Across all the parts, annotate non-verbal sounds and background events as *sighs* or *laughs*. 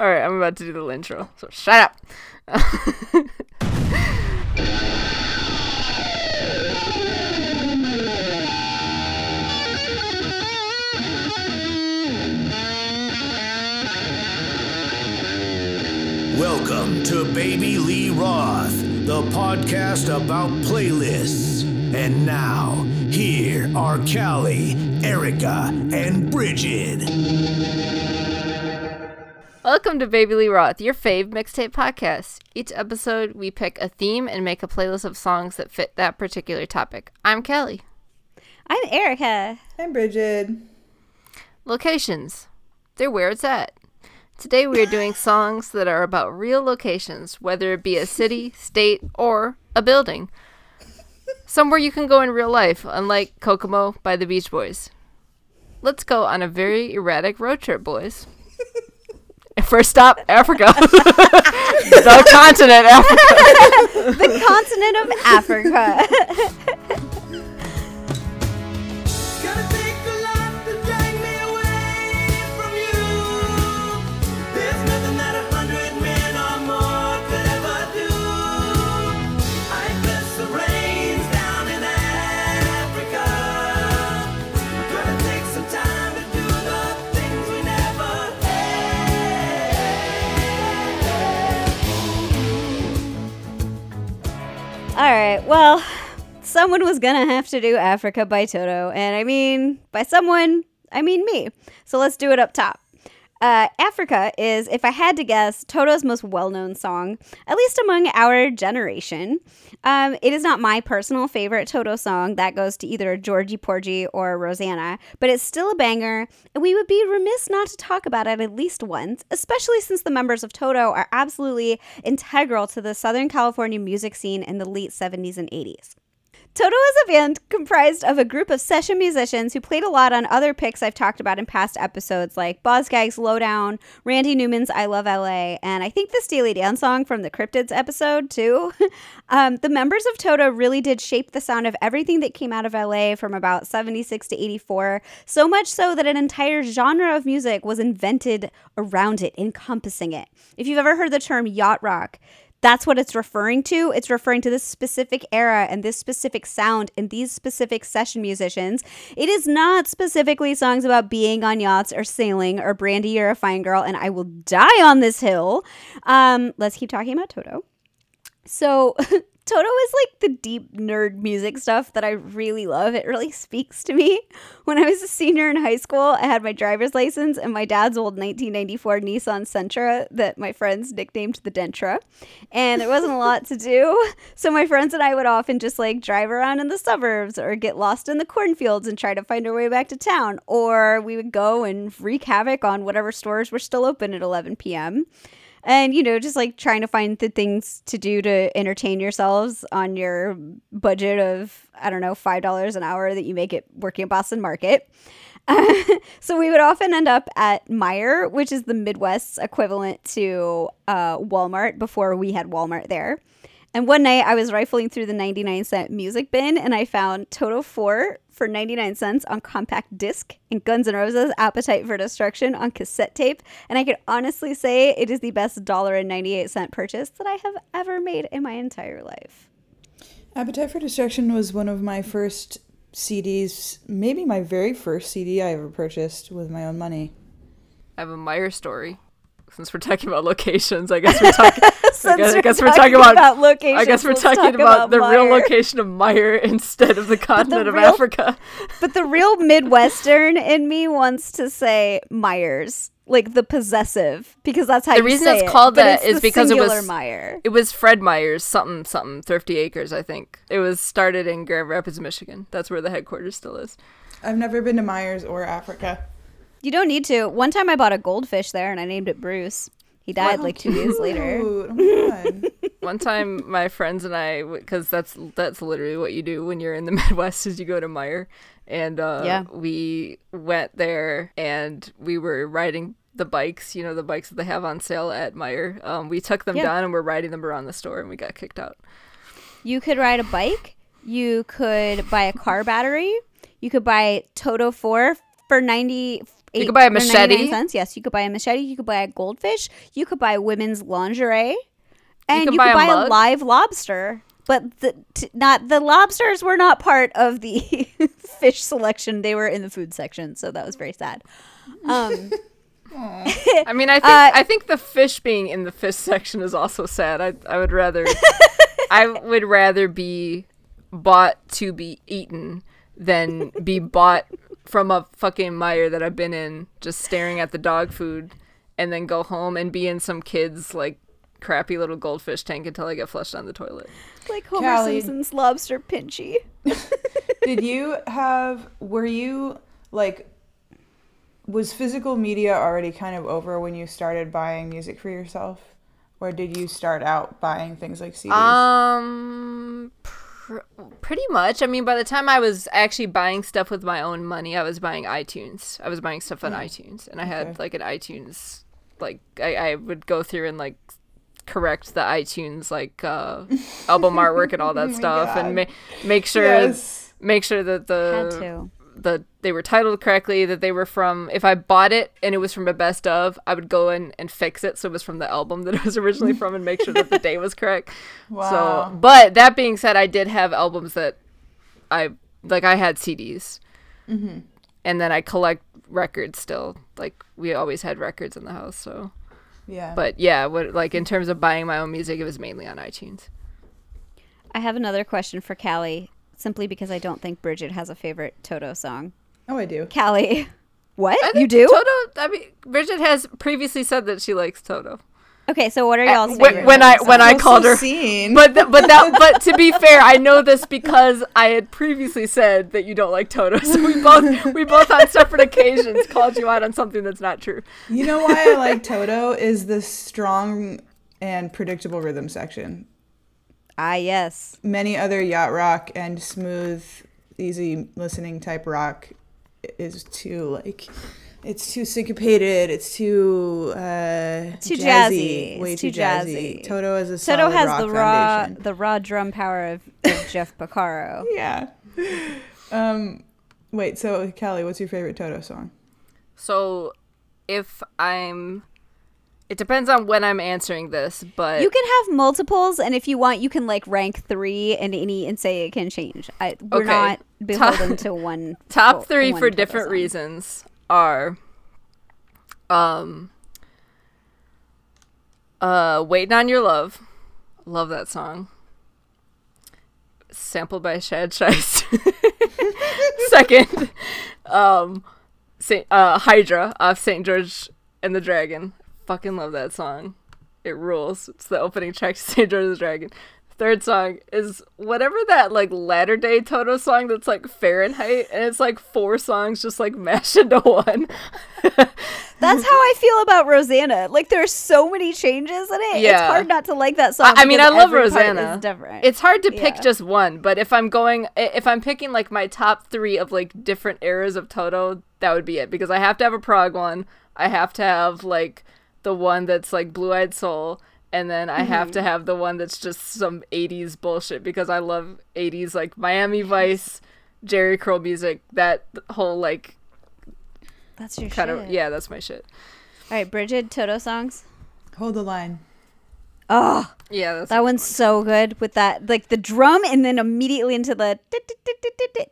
All right, I'm about to do the intro. So shut up. Welcome to Baby Lee Roth, the podcast about playlists. And now, here are Callie, Erica, and Bridget. Welcome to Baby Lee Roth, your fave mixtape podcast. Each episode, we pick a theme and make a playlist of songs that fit that particular topic. I'm Kelly. I'm Erica. I'm Bridget. Locations. They're where it's at. Today we are doing *laughs* songs that are about real locations, whether it be a city, state, or a building. Somewhere you can go in real life, unlike Kokomo by the Beach Boys. Let's go on a very erratic road trip, boys. *laughs* First stop, Africa. *laughs* the continent, Africa. *laughs* The continent of Africa. *laughs* All right. Well, someone was to have to do Africa by Toto. And I mean, by someone, I mean me. So let's do it up top. Uh, Africa is, if I had to guess, Toto's most well known song, at least among our generation. Um, it is not my personal favorite Toto song. That goes to either Georgie Porgy or Rosanna, but it's still a banger, and we would be remiss not to talk about it at least once, especially since the members of Toto are absolutely integral to the Southern California music scene in the late 70s and 80s. Toto is a band comprised of a group of session musicians who played a lot on other picks I've talked about in past episodes, like Boz Scaggs's Lowdown, Randy Newman's I Love LA, and I think the Steely Dan song from the Cryptids episode, too. *laughs* um, the members of Toto really did shape the sound of everything that came out of LA from about 76 to 84, so much so that an entire genre of music was invented around it, encompassing it. If you've ever heard the term yacht rock, that's what it's referring to. It's referring to this specific era and this specific sound and these specific session musicians. It is not specifically songs about being on yachts or sailing or Brandy, you're a fine girl, and I will die on this hill. Um, let's keep talking about Toto. So, *laughs* Toto is like the deep nerd music stuff that I really love. It really speaks to me. When I was a senior in high school, I had my driver's license and my dad's old 1994 Nissan Sentra that my friends nicknamed the Dentra. And there wasn't a *laughs* lot to do. So my friends and I would often just like drive around in the suburbs or get lost in the cornfields and try to find our way back to town. Or we would go and wreak havoc on whatever stores were still open at 11 p.m and you know just like trying to find the things to do to entertain yourselves on your budget of i don't know five dollars an hour that you make it working at boston market *laughs* so we would often end up at Meijer, which is the Midwest's equivalent to uh, Walmart before we had Walmart there. And one night I was rifling through the 99 cent music bin and I found Toto 4 for 99 cents on compact disc and Guns N' Roses Appetite for Destruction on cassette tape. And I could honestly say it is the best $1.98 purchase that I have ever made in my entire life. Appetite for Destruction was one of my first CDs, maybe my very first CD I ever purchased with my own money. I have a Meijer story. Since we're talking about locations, I guess we're talking. *laughs* Since I guess, I we're guess we're talking talking about. about locations, I guess we're let's talking talk about, about the real location of Meijer *laughs* instead of the continent of real- Africa. But the real Midwestern in me wants to say Meijers, like the possessive, because that's how The you reason say it's it, called but that it's is the because it was- singular Meijer. It was Fred Meijer's something something Thrifty Acres, I think. It was started in Grand Rapids, Michigan. That's where the headquarters still is. I've never been to Meijers or Africa. You don't need to. One time I bought a goldfish there and I named it Bruce. He died like two years later. Ooh, oh my God. *laughs* One time, my friends and I, because that's that's literally what you do when you're in the *laughs* Midwest, is you go to Meijer, and uh, Yeah. we went there and we were riding the bikes, you know, the bikes that they have on sale at Meijer. Um, we took them Yeah. down and we're riding them around the store, and we got kicked out. You could ride a bike. You could buy a car battery. You could buy Toto 4 for 90 eight could buy a machete. Cents. Yes, you could buy a machete. You could buy a goldfish. You could buy women's lingerie, and could you, buy could a buy a, mug. live lobster. But the t- not the lobsters were not part of the *laughs* fish selection. They were in the food section, so that was very sad. Um, *laughs* *laughs* I mean, I think Uh, I think the fish being in the fish section is also sad. I I would rather I would rather be bought to be eaten than be bought from a fucking Meijer that I've been in, just staring at the dog food, and then go home and be in some kid's like crappy little goldfish tank until I get flushed down the toilet. like Homer Callie. Simpson's lobster pinchy. *laughs* Did you have? Were you like? Was physical media already kind of over when you started buying music for yourself, or did you start out buying things like CDs? Um, pr- pretty much. I mean, by the time I was actually buying stuff with my own money, I was buying iTunes. I was buying stuff on iTunes, and I had like an iTunes. Like I, I would go through and like correct the iTunes like uh, *laughs* album artwork and all that my stuff, God. and ma- make sure yes. make sure that Had the to. The they were titled correctly, that they were from if I bought it and it was from a best of, I would go in and fix it so it was from the album that it was originally from and make sure that the *laughs* day was correct. Wow. So but that being said, I did have albums that I like I had CDs. Mm-hmm. And then I collect records still. Like we always had records in the house, so Yeah. but yeah, what like in terms of buying my own music, it was mainly on iTunes. I have another question for Callie, simply because I don't think Bridget has a favorite Toto song. oh, I do. Callie, *laughs* what I you do? Toto I mean Bridget has previously said that she likes Toto. okay, so what are uh, y'all's when- favorite when I- when I called her- Scene. But th- but that but to be *laughs* fair, I know this because I had previously said that you don't like Toto. So we both we both on separate occasions called you out on something that's not true. You know why I like Toto is the strong and predictable rhythm section. Ah yes, Many other yacht rock and smooth, easy listening type rock is too like it's too syncopated. It's too uh, Too jazzy. way It's too, too jazzy. jazzy. Toto has a solid Toto has rock the raw foundation. the raw drum power of, of *laughs* Jeff Porcaro. Yeah. Um, wait. So, Callie, what's your favorite Toto song? So if I'm it depends on when I'm answering this, but You can have multiples, and if you want, you can like rank three and any and say it can change. I, we're Okay. not Top- *laughs* beholden to one. *laughs* top to- three one for different song. reasons are um uh waiting on your love love that song sampled by shad shice *laughs* second um Saint, uh hydra off st george and the dragon fucking love that song it rules it's the opening track to *laughs* st george the dragon third song is whatever that like latter day Toto song that's like Fahrenheit and it's like four songs just like *laughs* mashed into one. *laughs* That's how I feel about Rosanna. Like there's so many changes in it. Yeah. It's hard not to like that song. I, I mean I love Rosanna. different. It's hard to pick Yeah. just one, but if I'm going if I'm picking like my top 3 of like different eras of Toto, that would be it because I have to have a prog one. I have to have like the one that's like Blue Eyed Soul and then I have Mm-hmm. to have the one that's just some 80s bullshit because I love 80s like Miami Vice, Jheri curl music, that whole like That's your kind shit. of yeah, that's my shit. All right, Bridget Toto songs. Hold the line. Oh, Yeah, that's that one's so good with that like the drum and then immediately into the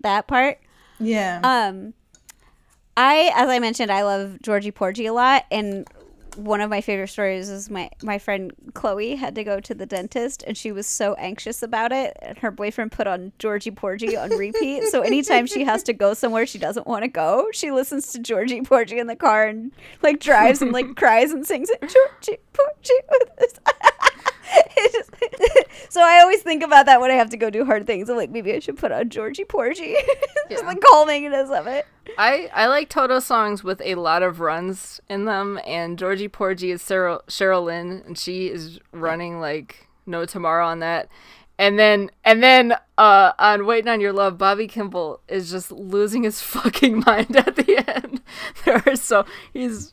that part. Yeah. Um, I, as I mentioned, I love Georgie Porgy a lot, and one of my favorite stories is my my friend Chloe had to go to the dentist, and she was so anxious about it, and her boyfriend put on Georgie Porgy on repeat. so anytime she has to go somewhere she doesn't want to go, she listens to Georgie Porgy in the car and like drives and like cries and sings it Georgie Porgy. *laughs* Just- *laughs* so I always think about that when I have to go do hard things. I'm like, maybe I should put on Georgie Porgy. *laughs* just Yeah. the calmingness of it. I, I like Toto songs with a lot of runs in them, and Georgie Porgy is Cheryl, Cheryl Lynn, and she is running like no tomorrow on that. And then and then uh, on Waiting on Your Love, Bobby Kimball is just losing his *laughs* fucking mind at the end. there are so he's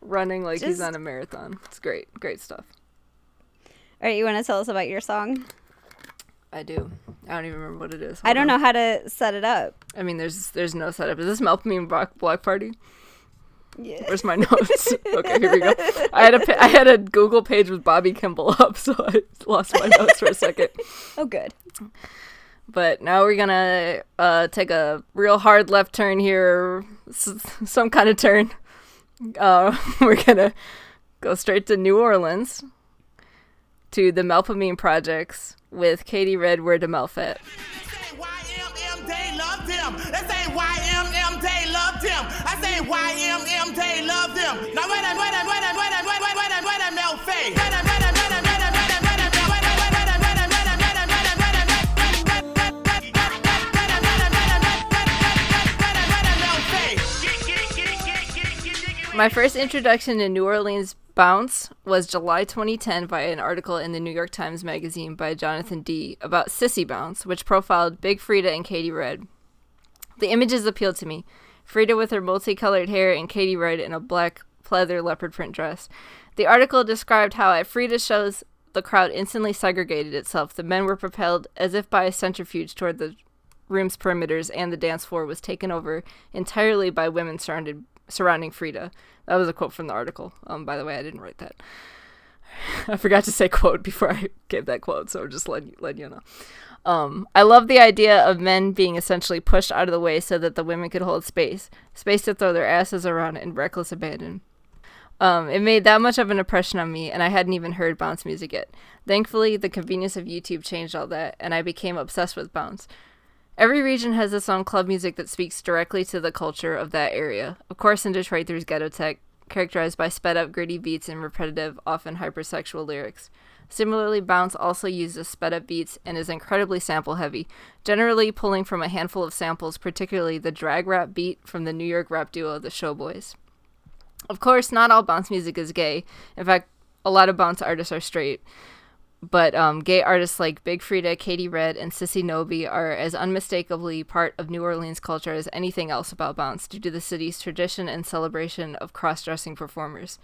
running like he's on a marathon. It's great, great stuff. All right, you want to tell us about your song? I do. I don't even remember what it is. Hold I don't on. know how to set it up. I mean, there's there's no setup. Is this Melt and Block, block Party? Yeah. Where's my *laughs* notes? okay, here we go. I had a pa- I had a Google page with Bobby Kimball up, *laughs* so I lost my notes for a second. *laughs* Oh, good. But now we're gonna uh, take a real hard left turn here, s- some kind of turn. Uh, we're gonna go straight to New Orleans to the Melpomene Projects with Katie Redward and Melfit. My first introduction to New Orleans bounce was July 2010 via an article in the New York Times Magazine by Jonathan Dee. about Sissy Bounce, which profiled Big Freedia and Katey Red. The images appealed to me. Freedia with her multicolored hair and Katey Red in a black pleather leopard print dress. The article described how at Freedia's shows the crowd instantly segregated itself. The men were propelled as if by a centrifuge toward the room's perimeters, and the dance floor was taken over entirely by women surrounded surrounding Freedia. That was a quote from the article. Um, by the way, I didn't write that. *laughs* I forgot to say quote *laughs* before I gave that quote, so just let you, let you know. Um, I love the idea of men being essentially pushed out of the way so that the women could hold space, space to throw their asses around in reckless abandon. Um, it made that much of an impression on me, and I hadn't even heard bounce music yet. Thankfully, the convenience of YouTube changed all that, and I became obsessed with bounce. Every region has its own club music that speaks directly to the culture of that area. Of course, in Detroit, there's ghetto tech, characterized by sped up, gritty beats and repetitive, often hypersexual lyrics. Similarly, Bounce also uses sped up beats and is incredibly sample heavy, generally pulling from a handful of samples, particularly the drag rap beat from the New York rap duo The Showboys. Of course, not all bounce music is gay. In fact, a lot of bounce artists are straight. But um, gay artists like Big Freedia, Katey Red, and Sissy Nobby are as unmistakably part of New Orleans culture as anything else about bounce due to the city's tradition and celebration of cross dressing performers.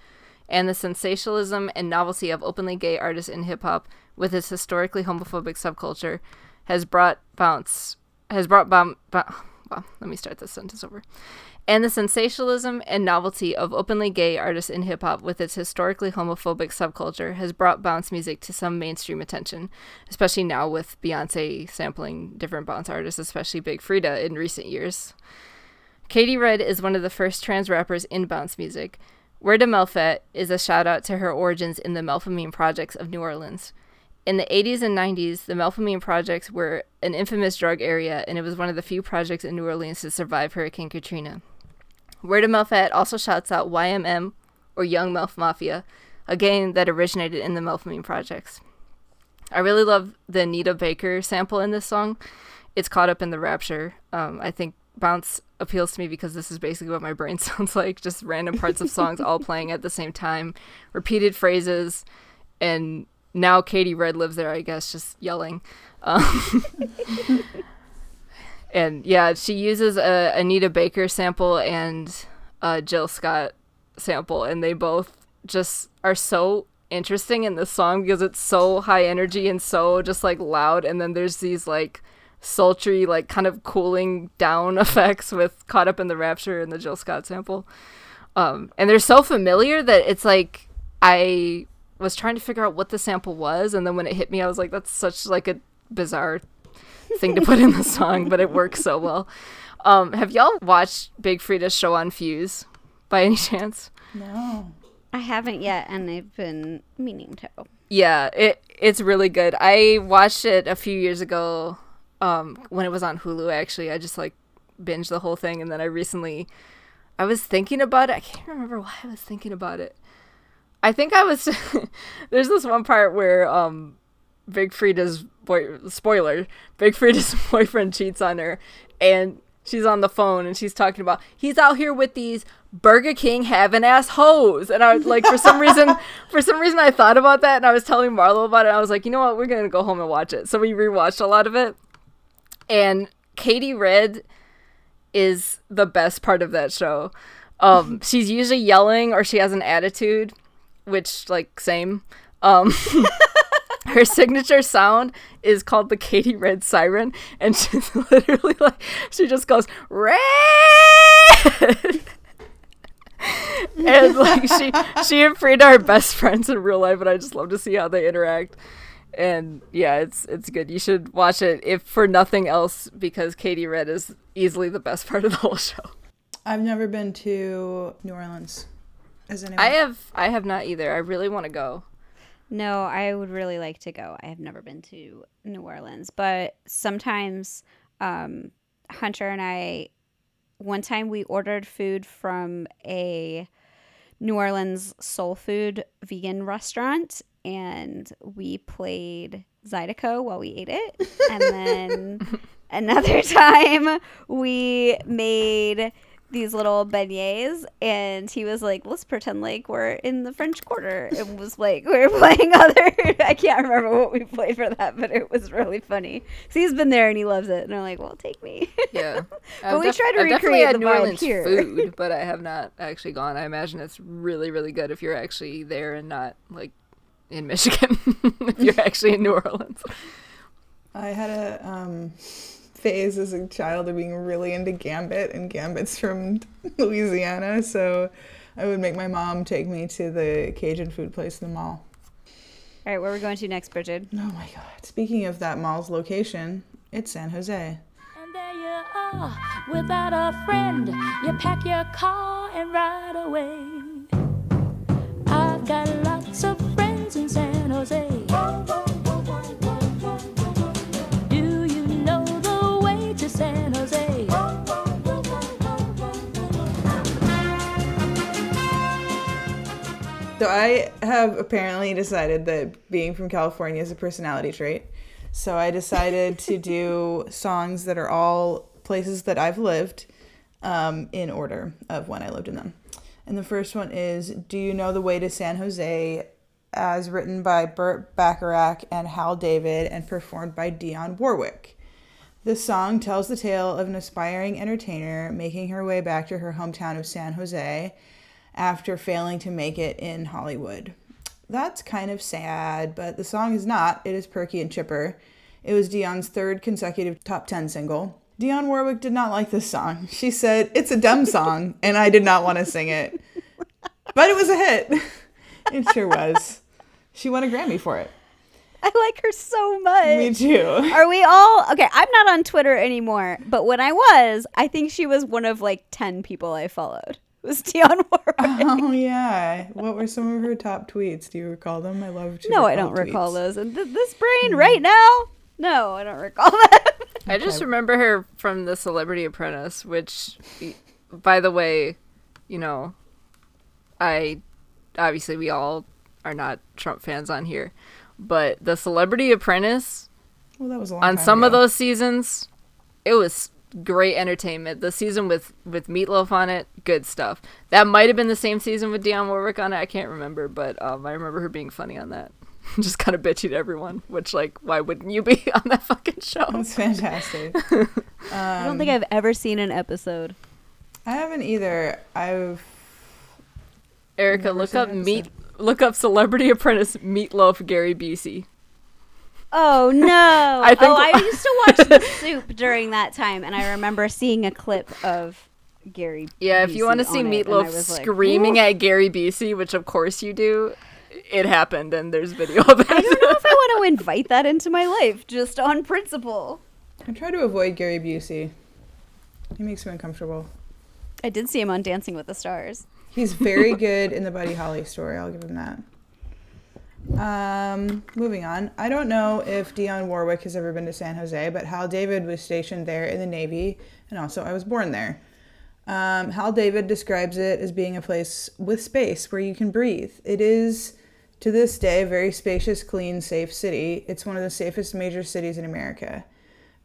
And the sensationalism and novelty of openly gay artists in hip hop, with its historically homophobic subculture, has brought bounce has brought bounce. Well, let me start this sentence over and the sensationalism and novelty of openly gay artists in hip hop with its historically homophobic subculture has brought bounce music to some mainstream attention, especially now with Beyonce sampling different bounce artists, especially Big Freedia, in recent years. Katey Red is one of the first trans rappers in bounce music. Where de Melfet is a shout out to her origins in the Melpomene projects of New Orleans. In the 80s and 90s, the Melpomene projects were an infamous drug area, and it was one of the few projects in New Orleans to survive Hurricane Katrina. Word of Melfet also shouts out YMM, or Young Melf Mafia, a gang that originated in the Melpomene projects. I really love the Anita Baker sample in this song. It's caught up in the rapture. Um, I think Bounce appeals to me because this is basically what my brain *laughs* sounds like just random parts of songs all playing at the same time, repeated phrases, and now Katey Red lives there, I guess, just yelling. Um, *laughs* and yeah, she uses a Anita Baker sample and a Jill Scott sample, and they both just are so interesting in this song because it's so high energy and so just like loud, and then there's these like sultry, like kind of cooling down *laughs* effects with "Caught Up in the Rapture" and the Jill Scott sample. Um, and they're so familiar that it's like I was trying to figure out what the sample was, and then when it hit me, I was like, "That's such like a bizarre thing to put in the song, but it works so well." Um, have y'all watched Big Freedia's show on Fuse by any chance? No. I haven't yet, and I've been meaning to. Yeah, it it's really good. I watched it a few years ago um, when it was on Hulu. Actually, I just like binged the whole thing, and then I recently I was thinking about it. I can't remember why I was thinking about it. I think I was *laughs* there's this one part where um Big Freedia's boy spoiler, Big Freedia's *laughs* boyfriend cheats on her and she's on the phone and she's talking about he's out here with these Burger King having ass hoes. And I was like for some reason *laughs* for some reason I thought about that and I was telling Marlo about it. I was like, you know what, we're gonna go home and watch it. So we rewatched a lot of it. And Katey Red is the best part of that show. Um, she's usually yelling or she has an attitude, which like same. Um, *laughs* her signature sound is called the Katey Red siren, and *laughs* she's literally like she just goes red. *laughs* and like she she and Freedia are best friends in real life, and I just love to see how they interact. And yeah, it's it's good. You should watch it if for nothing else because Katey Red is easily the best part of the whole show. I've never been to New Orleans. Has anyone? I have I have not either. I really want to go. No, I would really like to go. I have never been to New Orleans, but sometimes um, Hunter and I, one time we ordered food from a New Orleans soul food vegan restaurant, and we played Zydeco while we ate it. And then *laughs* another *laughs* time we made these little beignets and he was like let's pretend like we're in the french quarter and was like we *laughs* were playing other *laughs* i can't remember what we played for that but it was really funny so he's been there and he loves it and i'm like well take me Yeah, *laughs* But we try to I've recreate the New vibe Orleans here. food, but I have not actually gone. I imagine it's really really good if you're actually there and not like in Michigan. if you're actually in New Orleans. I had a um, phase as a child of being really into Gambit, and Gambit's from *laughs* Louisiana, so I would make my mom take me to the Cajun food place in the mall. all right where are we going to next bridget Oh my god. Speaking of that mall's location, it's San Jose. And there you are, without a friend. You pack your car and ride away. I've got lots of So I have apparently decided that being from California is a personality trait. So I decided to *laughs* do songs that are all places that I've lived um, in order of when I lived in them. And the first one is Do You Know the Way to San Jose? as written by Burt Bacharach and Hal David and performed by Dionne Warwick. This song tells the tale of an aspiring entertainer making her way back to her hometown of San Jose after failing to make it in Hollywood. That's kind of sad, but the song is not. It is perky and chipper. It was Dionne's third consecutive top 10 single. Dionne Warwick did not like this song. *laughs* She said, It's a dumb song, and I did not want to sing it. But it was a hit. It sure was. She won a Grammy for it. i like her so much Me too. Are we all okay? I'm not on Twitter anymore, but when I was, I think she was one of like ten people I followed. It was Dionne Warwick. Oh, yeah. What were some of her top tweets? Do you recall them? I love to no, I don't recall those. And th- this brain hmm. right now, no, I don't recall *laughs* that. I just remember her from The Celebrity Apprentice, which, by the way, you know, I obviously we all are not Trump fans on here, but The Celebrity Apprentice Well, that was a long on time some of those seasons, it was great entertainment. The season with with Meatloaf on it, good stuff. That might have been the same season with Dionne Warwick on it. I can't remember, but um, I remember her being funny on that. *laughs* Just kind of bitchy to everyone, which like, why wouldn't you be *laughs* on that fucking show? That's fantastic. *laughs* I don't think I've ever seen an episode. I haven't either. I've Erica, look up an meat. Look up Celebrity Apprentice Meatloaf Gary Busey. Oh no! I think- oh, I *laughs* used to watch The Soup during that time, and I remember seeing a clip of Gary. Yeah, if you want to see on it, and I Meatloaf was like, screaming at Gary Busey, which of course you do, it happened, and there's video of it. I don't know if I want to *laughs* invite that into my life just on principle. I try to avoid Gary Busey. He makes me uncomfortable. I did see him on Dancing with the Stars. He's very *laughs* good in the Buddy Holly story. I'll give him that. Um, moving on. I don't know if Dionne Warwick has ever been to San Jose, but Hal David was stationed there in the Navy, and also I was born there. Um, Hal David describes it as being a place with space where you can breathe. It is, to this day, a very spacious, clean, safe city. It's one of the safest major cities in America.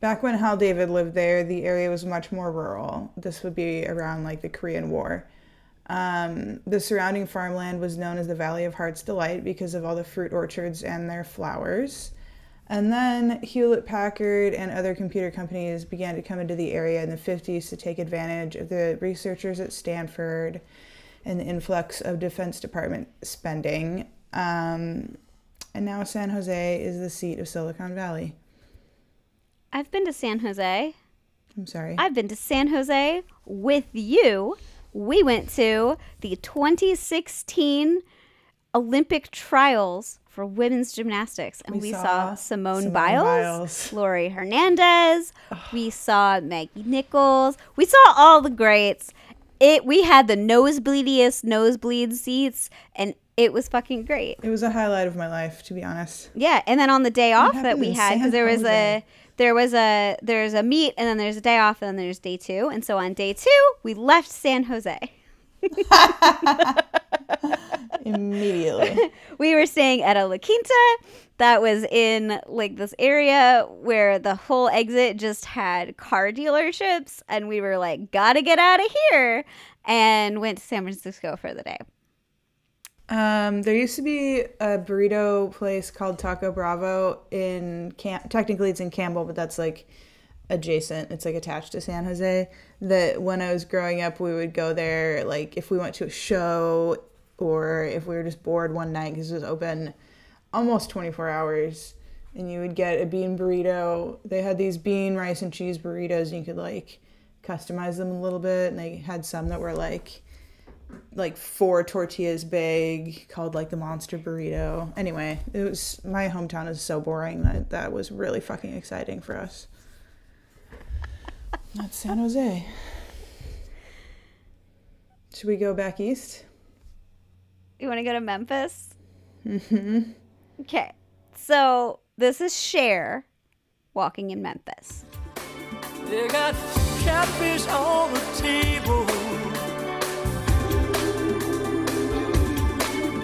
Back when Hal David lived there, the area was much more rural. This would be around like the Korean War. Um, the surrounding farmland was known as the Valley of Heart's Delight because of all the fruit orchards and their flowers. And then Hewlett Packard and other computer companies began to come into the area in the 50s to take advantage of the researchers at Stanford and the influx of Defense Department spending. Um, and now San Jose is the seat of Silicon Valley. I've been to San Jose. I'm sorry. I've been to San Jose with you we went to the 2016 Olympic trials for women's gymnastics, and we, We saw, saw Simone, Simone Biles, Biles. *laughs* Laurie Hernandez. we saw Maggie Nichols. We saw all the greats. It we had the nosebleediest nosebleed seats, and it was fucking great. It was a highlight of my life, to be honest. Yeah, and then on the day off that we had, because there was a? There was a there's a meet, and then there's a day off, and then there's day two, and so on day two we left San Jose. *laughs* Immediately. *laughs* we were staying at a La Quinta that was in like this area where the whole exit just had car dealerships, and we were like, gotta get out of here, and went to San Francisco for the day. Um, there used to be a burrito place called Taco Bravo in Cam- technically it's in Campbell, but that's like adjacent. It's like attached to San Jose. That when I was growing up, we would go there like if we went to a show or if we were just bored one night because it was open almost 24 hours. And you would get a bean burrito. They had these bean, rice, and cheese burritos, and you could like customize them a little bit. And they had some that were like like four tortillas big called like the monster burrito anyway it was my hometown is so boring that that was really fucking exciting for us that's san jose should we go back east You want to go to Memphis? Mm-hmm. Okay, so this is Cher walking in Memphis. They got catfish on the table.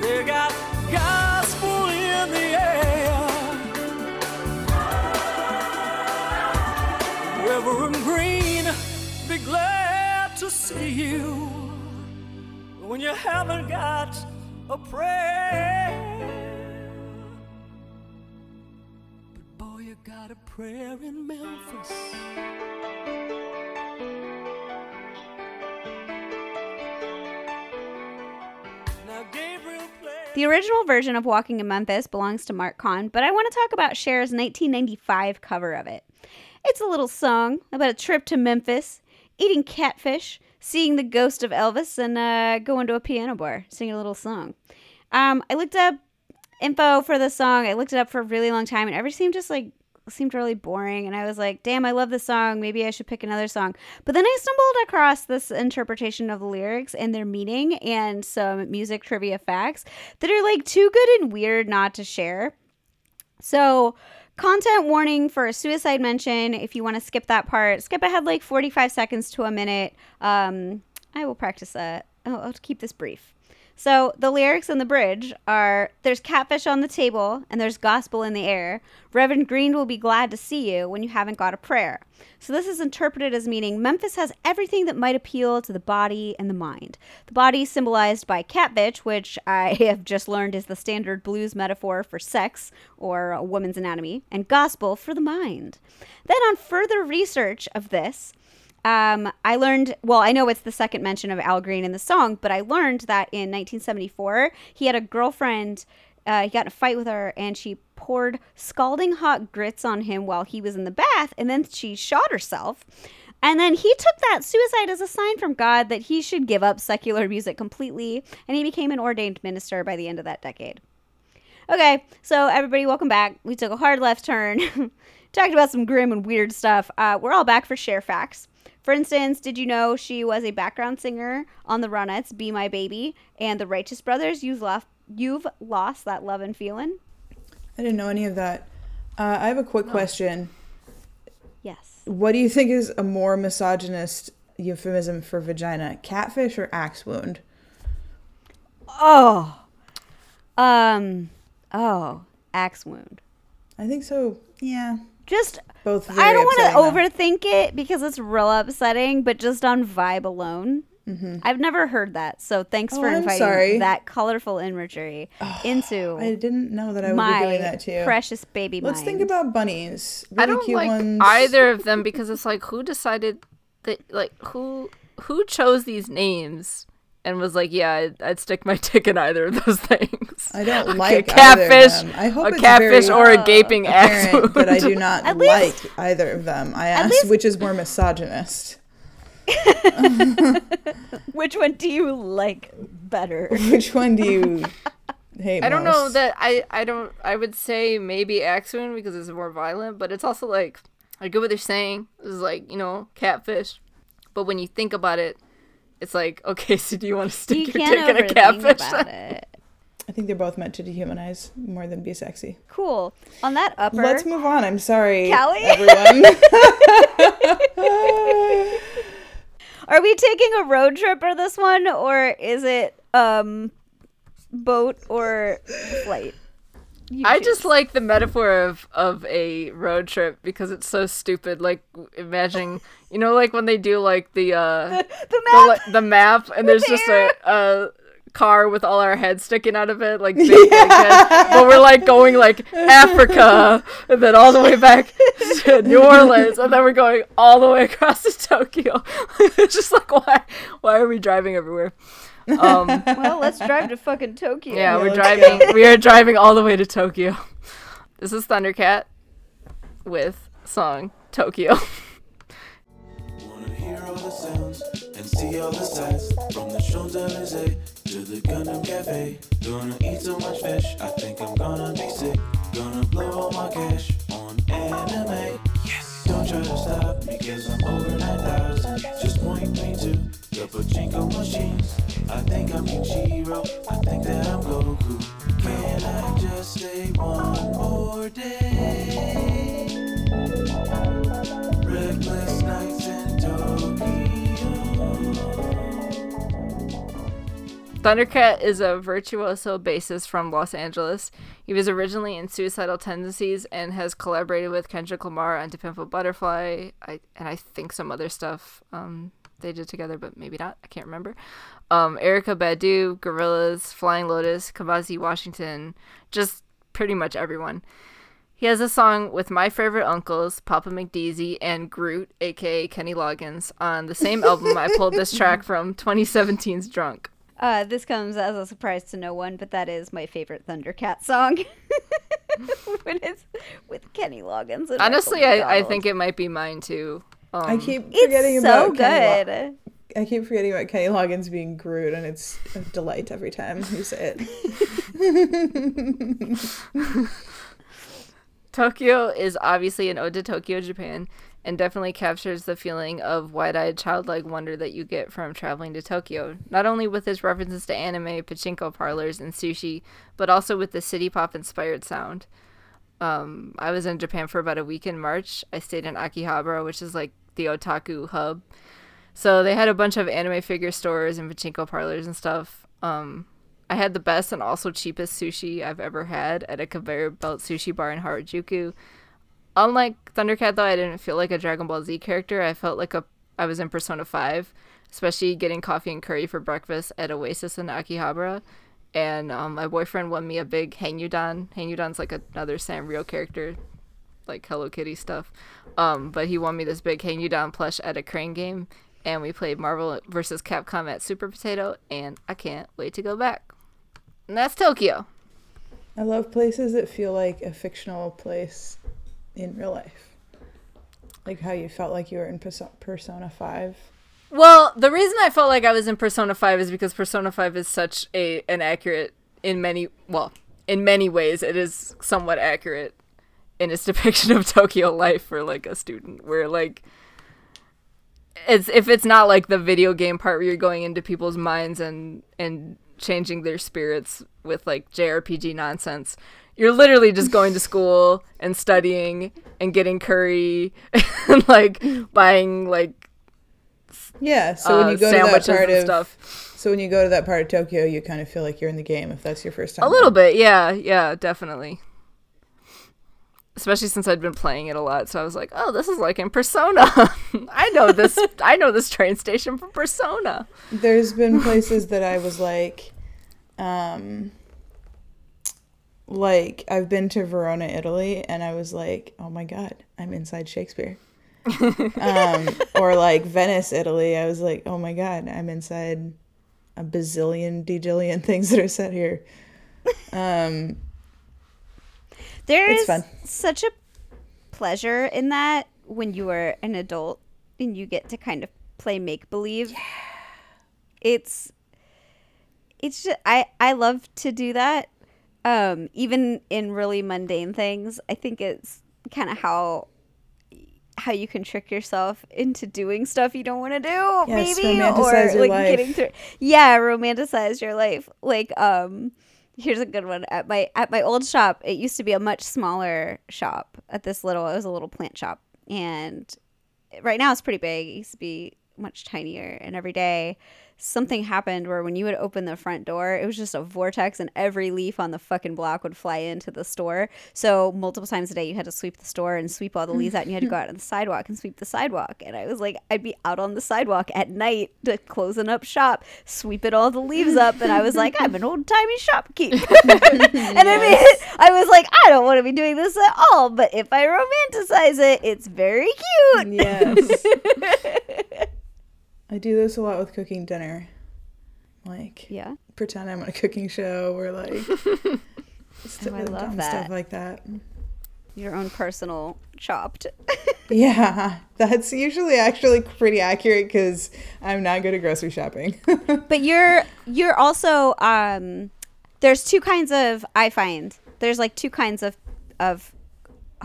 They got gospel in the air. Green, be glad to see you when you haven't got a prayer. But boy, you got a prayer in Memphis. The original version of Walking in Memphis belongs to Marc Cohn, but I want to talk about Cher's 1995 cover of it. It's a little song about a trip to Memphis, eating catfish, seeing the ghost of Elvis, and uh, going to a piano bar, singing a little song. Um, I looked up info for the song. I looked it up for a really long time, and everything just like seemed really boring. And I was like, "Damn, I love this song. Maybe I should pick another song." But then I stumbled across this interpretation of the lyrics and their meaning, and some music trivia facts that are like too good and weird not to share. So, content warning for a suicide mention. If you want to skip that part, skip ahead like 45 seconds to a minute. Um, I will practice that. Oh, I'll keep this brief. So, the lyrics in the bridge are There's catfish on the table and there's gospel in the air. Reverend Green will be glad to see you when you haven't got a prayer. So, this is interpreted as meaning Memphis has everything that might appeal to the body and the mind. The body symbolized by catfish, which I *laughs* have just learned is the standard blues metaphor for sex or a woman's anatomy, and gospel for the mind. Then, on further research of this, um, I learned, well, I know it's the second mention of Al Green in the song, but I learned that in 1974, he had a girlfriend. Uh, he got in a fight with her, and she poured scalding hot grits on him while he was in the bath, and then she shot herself. And then he took that suicide as a sign from God that he should give up secular music completely, and he became an ordained minister by the end of that decade. Okay, so everybody, welcome back. We took a hard left turn, *laughs* talked about some grim and weird stuff. Uh, we're all back for Cher facts. For instance, did you know she was a background singer on the Ronettes, "Be My Baby" and the Righteous Brothers? You've lost, you've lost that love and feeling. i didn't know any of that uh, i have a quick question Yes. what do you think is a more misogynist euphemism for vagina catfish or axe wound Oh. Um. Oh. Axe wound. i think so yeah Just. both I don't want to overthink it because it's real upsetting, but just on vibe alone. I've never heard that, so thanks Mm-hmm. Oh, for inviting sorry. that colorful imagery *sighs* into I didn't know that I would my be doing that too. precious baby Let's mind. think about bunnies. Really I don't cute like ones. either of them because it's like who decided that like who who chose these names and was like yeah I'd, I'd stick my *laughs* dick in either of those things. I don't *laughs* Okay, like catfish, Either of them. I hope a it's catfish very or a gaping ass *laughs* apparent that I do not At like least- either of them. I asked least- which is more misogynist. Which one do you like better? Which one do you hate I don't know that I I don't I would say maybe Axwin because it's more violent, but it's also like I get what they're saying. It's like you know catfish, but when you think about it, it's like okay, *laughs* so do you want to stick You your can't dick in a catfish? I think they're both meant to dehumanize more than be sexy. Cool. On that upper, Let's move on. I'm sorry, Callie? everyone. *laughs* *laughs* are we taking a road trip for this one, or is it um boat or flight? You I choose. just like the metaphor of of a road trip because it's so stupid. Like imagining, *laughs* you know, like when they do like the uh *laughs* the the, map. li- the map and there's just a, a car with all our heads sticking out of it like *laughs* big, heads. but we're like going like africa and then all the way back to new orleans and then we're going all the way across to tokyo it's just like why why are we driving everywhere um *laughs* well, let's drive to fucking Tokyo. yeah we're driving we are driving all the way to tokyo this is thundercat with song tokyo *laughs* Wanna hear all the sounds and see all the sights from the Champs Elysees to the Gundam Cafe. Gonna eat so much fish, I think I'm gonna be sick. Gonna blow all my cash on anime. Yes. Don't try to stop me, cause I'm over 9,000. Just point me to machines. I think I'm Ichiro, I think that I'm Goku. Can I just stay one more day? Reckless nights in Tokyo. Thundercat is a virtuoso bassist from Los Angeles. He was originally in Suicidal Tendencies and has collaborated with Kendrick Lamar on To Pimp a Butterfly, I, and I think some other stuff um, they did together, but maybe not. I can't remember. Um, Erykah Badu, Gorillaz, Flying Lotus, Kamasi Washington, just pretty much everyone. He has a song with my favorite uncles, Papa McDeezy and Groot, aka Kenny Loggins, on the same album I pulled this track *laughs* from 2017's Drunk. Uh, this comes as a surprise to no one, but that is my favorite Thundercat song. *laughs* when it's with Kenny Loggins. Honestly, I, I think it might be mine too. Um, I keep forgetting it's so about Kenny Lo- good. I keep forgetting about Kenny Loggins being Groot, and it's a delight every time you say it. *laughs* Tokyo is obviously an ode to Tokyo, Japan, and definitely captures the feeling of wide-eyed childlike wonder that you get from traveling to Tokyo. Not only with its references to anime, pachinko parlors, and sushi, but also with the city pop inspired sound. Um, I was in Japan for about a week in March. I stayed in Akihabara, which is like the otaku hub. So they had a bunch of anime figure stores and pachinko parlors and stuff. Um, I had the best and also cheapest sushi I've ever had at a conveyor belt sushi bar in Harajuku. Unlike Thundercat, though, I didn't feel like a Dragon Ball Z character. I felt like a I was in Persona 5, especially getting coffee and curry for breakfast at Oasis in Akihabara. And um, my boyfriend won me a big Hangyodon. Hangyodon's like another Sanrio character, like Hello Kitty stuff. Um, but he won me this big Hangyodon plush at a crane game, and we played Marvel vs. Capcom at Super Potato, and I can't wait to go back. And that's Tokyo. I love places that feel like a fictional place in real life. Like how you felt like you were in Persona 5. Well, the reason I felt like I was in Persona 5 is because Persona 5 is such a an accurate in many well, in many ways it is somewhat accurate in its *laughs* depiction of Tokyo life for like a student where like it's if it's not like the video game part where you're going into people's minds and and changing their spirits with like JRPG nonsense. You're literally just going to *laughs* school and studying and getting curry *laughs* and like buying like Yeah, so when uh, you go to that part of stuff. so when you go to that part of Tokyo, you kind of feel like you're in the game if that's your first time. A little bit, yeah, yeah, definitely. Especially since I'd been playing it a lot, so I was like, "Oh, this is like in Persona. *laughs* I know this. I know this train station from Persona." There's been *laughs* places that I was like, um, like I've been to Verona, Italy, and I was like, oh my god, I'm inside Shakespeare. Um, or like Venice, Italy, I was like, oh my god, I'm inside a bazillion, dejillion things that are set here. Um, There It's fun. such a pleasure in that when you are an adult and you get to kind of play make believe. It's it's just I I love to do that. Um, even in really mundane things, I think it's kind of how how you can trick yourself into doing stuff you don't want to do, Yes, maybe, or like life. getting through. Yeah, romanticize your life. Like, um, here's a good one. At my at my old shop, it used to be a much smaller shop. At this little, it was a little plant shop, and right now it's pretty big. It used to be much tinier, and every day something happened where when you would open the front door, it was just a vortex, and every leaf on the fucking block would fly into the store. So multiple times a day, you had to sweep the store and sweep all the leaves out, and you had to go *laughs* out on the sidewalk and sweep the sidewalk. And I was like, I'd be out on the sidewalk at night to closing up shop, sweeping all the leaves up, and I was like, I'm an old timey shopkeep. *laughs* and I mean, *laughs* I was like, I don't want to be doing this at all, but if I romanticize it, it's very cute. Yes. I do this a lot with cooking dinner. Like, Yeah. pretend I'm on a cooking show or like *laughs* stuff, I love that. stuff like that. Your own personal chopped. *laughs* Yeah, that's usually actually pretty accurate because I'm not good at grocery shopping. *laughs* but you're you're also um there's two kinds of I find there's like two kinds of of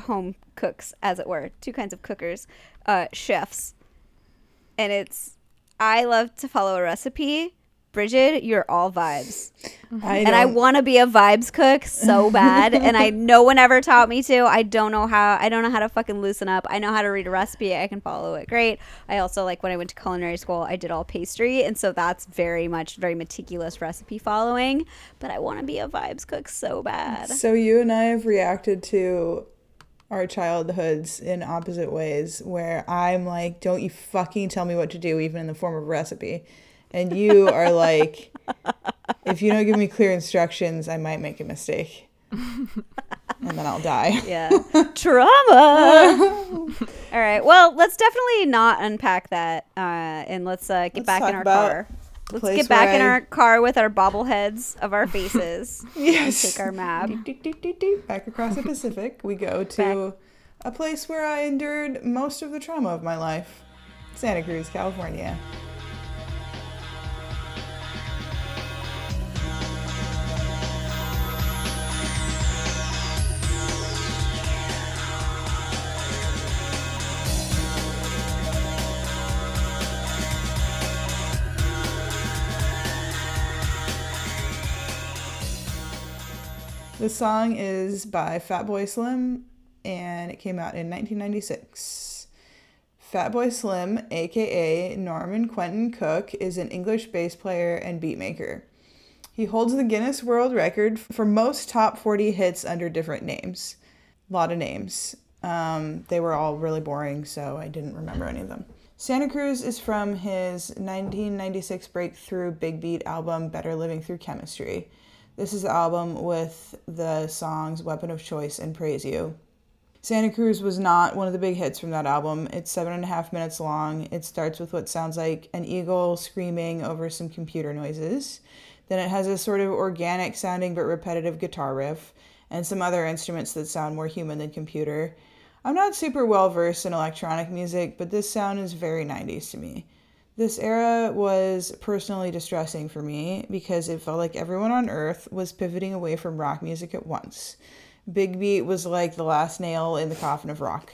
home cooks as it were two kinds of cookers uh chefs and it's I love to follow a recipe. Bridget you're all vibes. I and I want to be a vibes cook so *laughs* bad and I no one ever taught me to. I don't know how I don't know how to fucking loosen up. I know how to read a recipe. I can follow it. Great. I also like when I went to culinary school I did all pastry and so that's very much very meticulous recipe following but I want to be a vibes cook so bad. So you and I have reacted to our childhoods in opposite ways where I'm like, don't you fucking tell me what to do, even in the form of a recipe. And you are like, if you don't give me clear instructions, I might make a mistake. *laughs* and then I'll die. yeah trauma *laughs* all right well let's definitely not unpack that uh and let's uh get Let's back in our about car let's get back in I- our car with our bobbleheads of our faces *laughs* Yes. take our map. Back across the Pacific, we go to a place where I endured most of the trauma of my life Santa Cruz, California. The song is by Fatboy Slim and it came out in 1996. Fatboy Slim, aka Norman Quentin Cook, is an English bass player and beatmaker. He holds the Guinness World Record for most top 40 hits under different names. A lot of names. Um, they were all really boring, so I didn't remember any of them. Santa Cruz is from his 1996 breakthrough big beat album Better Living Through Chemistry. This is the album with the songs Weapon of Choice and Praise You. Santa Cruz was not one of the big hits from that album. It's seven and a half minutes long. It starts with what sounds like an eagle screaming over some computer noises. Then it has a sort of organic sounding but repetitive guitar riff and some other instruments that sound more human than computer. I'm not super well versed in electronic music, but this sound is very 90s to me. This era was personally distressing for me because it felt like everyone on earth was pivoting away from rock music at once. Big Beat was like the last nail in the coffin of rock.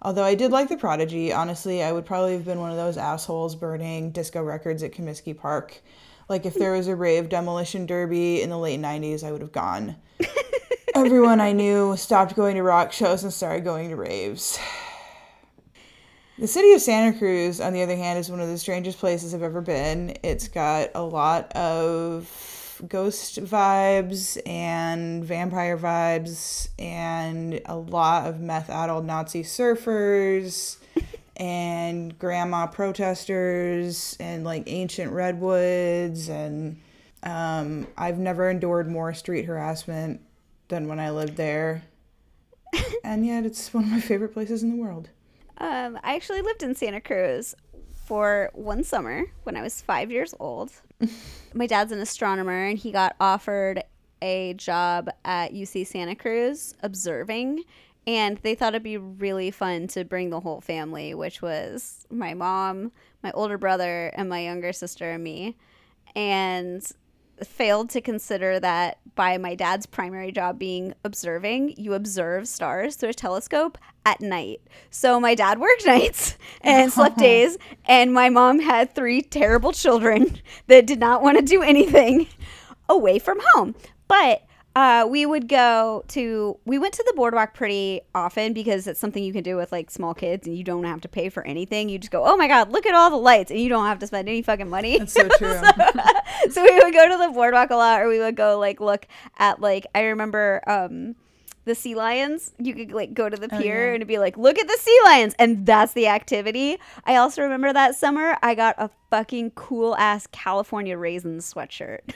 Although I did like The Prodigy, honestly, I would probably have been one of those assholes burning disco records at Comiskey Park. Like if there was a rave demolition derby in the late 90s, I would have gone. *laughs* Everyone I knew stopped going to rock shows and started going to raves. The city of Santa Cruz, on the other hand, is one of the strangest places I've ever been. It's got a lot of ghost vibes and vampire vibes and a lot of meth addled Nazi surfers *laughs* and grandma protesters and like ancient redwoods and um, I've never endured more street harassment than when I lived there. *laughs* and yet it's one of my favorite places in the world. Um, I actually lived in Santa Cruz for one summer when I was five years old. *laughs* My dad's an astronomer, and he got offered a job at UC Santa Cruz observing. and they thought it'd be really fun to bring the whole family, which was my mom, my older brother, and my younger sister and me, and failed to consider that by my dad's primary job being observing, you observe stars through a telescope at night. So my dad worked *laughs* nights and slept days, and my mom had three terrible children *laughs* that did not want to do anything away from home. But uh, we would go to we went to the boardwalk pretty often because it's something you can do with like small kids and you don't have to pay for anything. You just go, oh my god, look at all the lights, and you don't have to spend any fucking money. That's so true. *laughs* *laughs* so we would go to the boardwalk a lot, or we would go like look at like I remember um the sea lions. You could like go to the pier yeah. and it'd be like, look at the sea lions, and that's the activity. I also remember that summer I got a fucking cool ass California raisins sweatshirt. Um,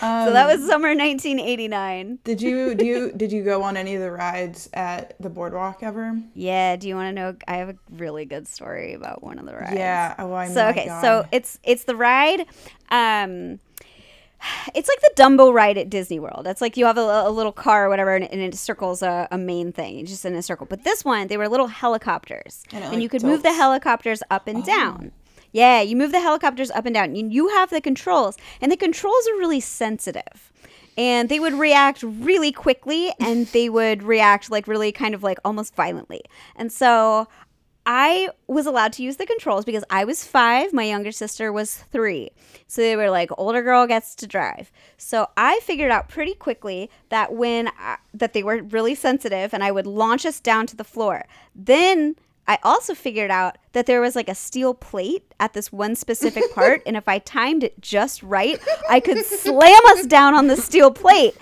So that was summer 1989. Did you do you *laughs* did you go on any of the rides at the boardwalk ever? Yeah, do you want to know? I have a really good story about one of the rides. Yeah. Oh, I So okay, God. so it's it's the ride. Um, it's like the Dumbo ride at Disney World. It's like you have a, a little car or whatever, and, and it circles a, a main thing, just in a circle. But this one, they were little helicopters, And and, it, you like, could move the helicopters up and down. Yeah, you move the helicopters up and down. You, have the controls, and the controls are really sensitive. And they would react really quickly, and *laughs* they would react like really kind of like almost violently. And so I was allowed to use the controls because I was five, my younger sister was three. So they were like, older girl gets to drive. So I figured out pretty quickly that when I, that they were really sensitive, and I would launch us down to the floor. Then I also figured out that there was like a steel plate at this one specific *laughs* part, and if I timed it just right, I could slam us down on the steel plate.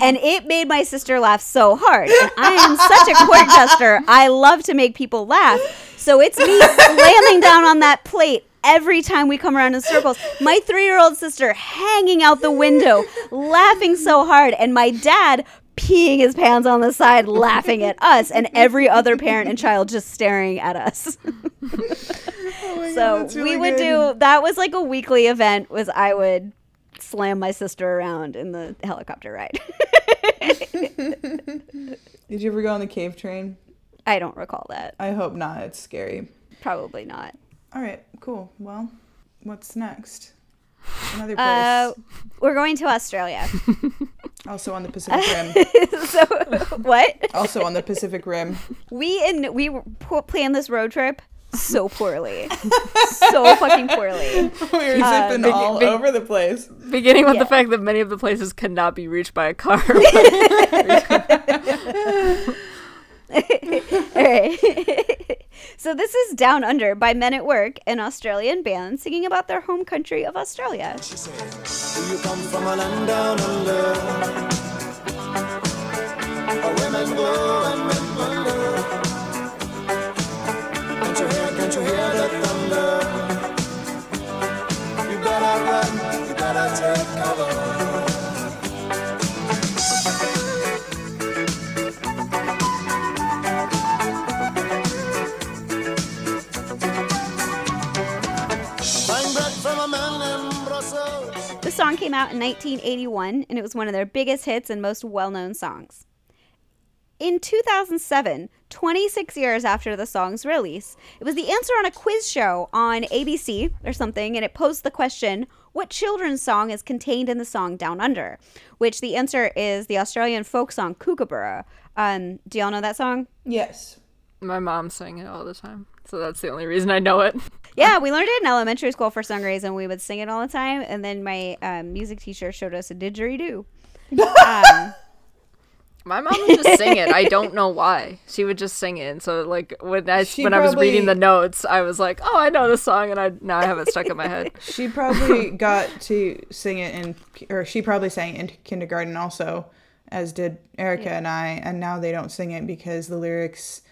And it made my sister laugh so hard. And I am such a court jester. I love to make people laugh. So it's me slamming down on that plate every time we come around in circles. My three year old sister hanging out the window, laughing so hard. And my dad peeing his pants on the side, *laughs* laughing at us. And every other parent and child just staring at us. *laughs* so we would do that was like a weekly event was I would slam my sister around in the helicopter ride. *laughs* Did you ever go on the cave train? I don't recall that. I hope not. It's scary. Probably not. All right, cool. Well, what's next? Another place. Uh, we're going to Australia. Also on the Pacific Rim. *laughs* so what? Also on the Pacific Rim. We and we po- planned this road trip so poorly, so fucking poorly. *laughs* we were uh, zipping big- all big- over the place. Beginning with Yeah. the fact that many of the places cannot be reached by a car. *laughs* All right. So this is Down Under by Men at Work, an Australian band singing about their home country of Australia. She Do you come from a land down under? Where women go and men wonder. Can't you hear, can't you hear the thunder? You better run, you better take cover. The song came out in 1981 and it was one of their biggest hits and most well known songs. In 2007, 26 years after the song's release, it was the answer on a quiz show on ABC or something, and it posed the question What children's song is contained in the song Down Under? Which the answer is the Australian folk song Kookaburra. Um, do y'all know that song? Yes. My mom sang it all the time, so that's the only reason I know it. *laughs* Yeah, we learned it in elementary school for some reason. We would sing it all the time, and then my um, music teacher showed us a didgeridoo. Um, *laughs* My mom would just sing it. I don't know why. She would just sing it. And so like when I She when I was reading the notes, I was like, "Oh, I know this song," and I now I have it stuck in my head. *laughs* She probably got to sing it in, or she probably sang it in kindergarten also, as did Erica and I. And now they don't sing it because the lyrics,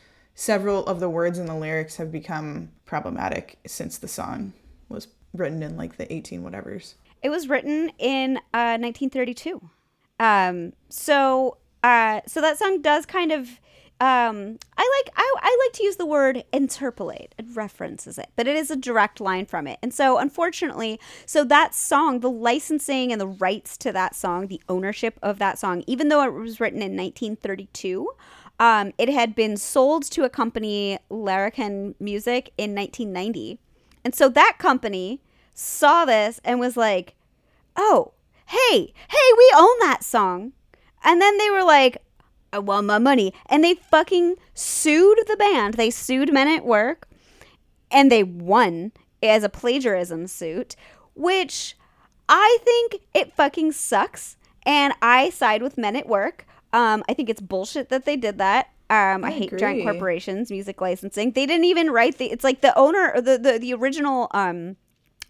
several of the words in the lyrics have become problematic since the song was written in like the 18 whatevers. It was written in uh, 1932. Um, so, uh, so that song does kind of um I like I, I like to use the word interpolate. It references it, but it is a direct line from it. And so unfortunately, so that song, the licensing and the rights to that song, the ownership of that song, even though it was written in 1932, um, it had been sold to a company, Larrikin Music, in 1990. And so that company saw this and was like, oh, hey, hey, we own that song. And then they were like, I want my money. And they fucking sued the band. They sued Men at Work and they won as a plagiarism suit, which I think it fucking sucks. And I side with Men at Work. Um, I think it's bullshit that they did that. Um, I, I hate giant corporations, music licensing. They didn't even write the. It's like the owner, or the the, the original um,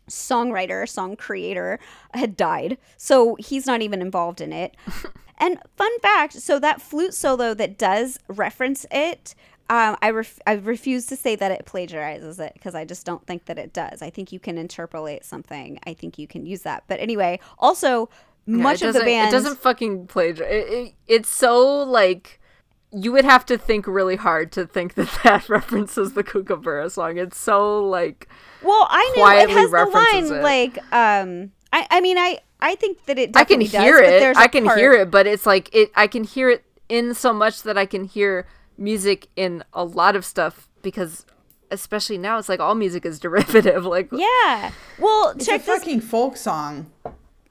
songwriter, song creator had died. So he's not even involved in it. *laughs* and fun fact so that flute solo that does reference it, um, I, ref- I refuse to say that it plagiarizes it because I just don't think that it does. I think you can interpolate something. I think you can use that. But anyway, also, Yeah, much it of the band. It doesn't fucking plagiarize. It, it, it's so like you would have to think really hard to think that *laughs* that references the Kookaburra song. It's so like Well, I know it has the line it. like um I I mean I I think that it I can hear does, but it. there's I a can part- hear it, but it's like it. I can hear it in so much that I can hear music in a lot of stuff because, especially now, it's like all music is *laughs* derivative. Like Yeah. Well, It's check a this. fucking folk song.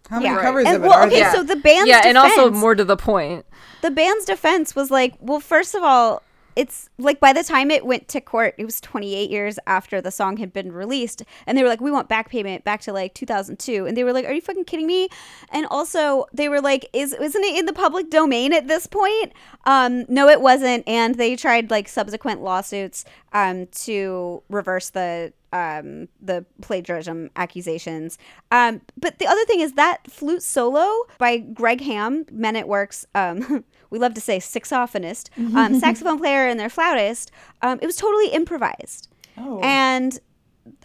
How many Yeah. covers And- of it well, are okay, there? so the band's yeah, and also more to the point. the band's defense was like, well, first of all, it's like by the time it went to court, it was 28 years after the song had been released, and they were like, we want back payment back to like 2002, and they were like, are you fucking kidding me? And also they were like, is isn't it in the public domain at this point? Um, no, it wasn't, and they tried like subsequent lawsuits um to reverse the um the plagiarism accusations um but the other thing is that flute solo by greg ham men at works um *laughs* we love to say saxophonist um *laughs* saxophone player and their flautist um it was totally improvised Oh. and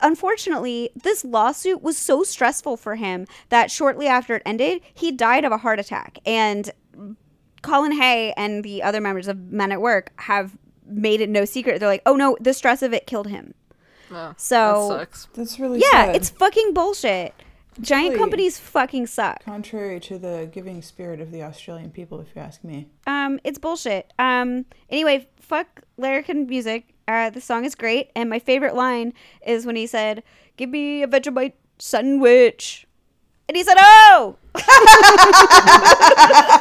unfortunately this lawsuit was so stressful for him that shortly after it ended he died of a heart attack and Colin Hay and the other members of Men at Work have made it no secret. They're like, oh no, the stress of it killed him. So- that sucks. That's really Yeah, sad. it's fucking bullshit. Giant really- companies fucking suck. contrary to the giving spirit of the Australian people, if you ask me. Um, it's bullshit. Um, anyway, fuck Larrikin music. Uh, the song is great, and my favorite line is when he said, "Give me a Vegemite sandwich," and he said, "Oh." *laughs* *laughs*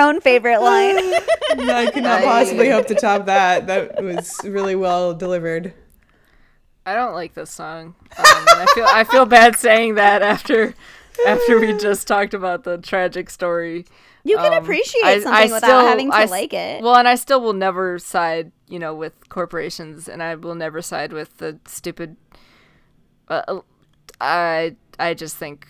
own favorite line. *laughs* I could not possibly hope to top that. That was really well delivered. I don't like this song. Um, I feel I feel bad saying that after after we *laughs* just talked about the tragic story. You can Um, appreciate I- something I without still- having to I s- like it. Well, and I still will never side, you know, with corporations, and I will never side with the stupid. Uh, I I just think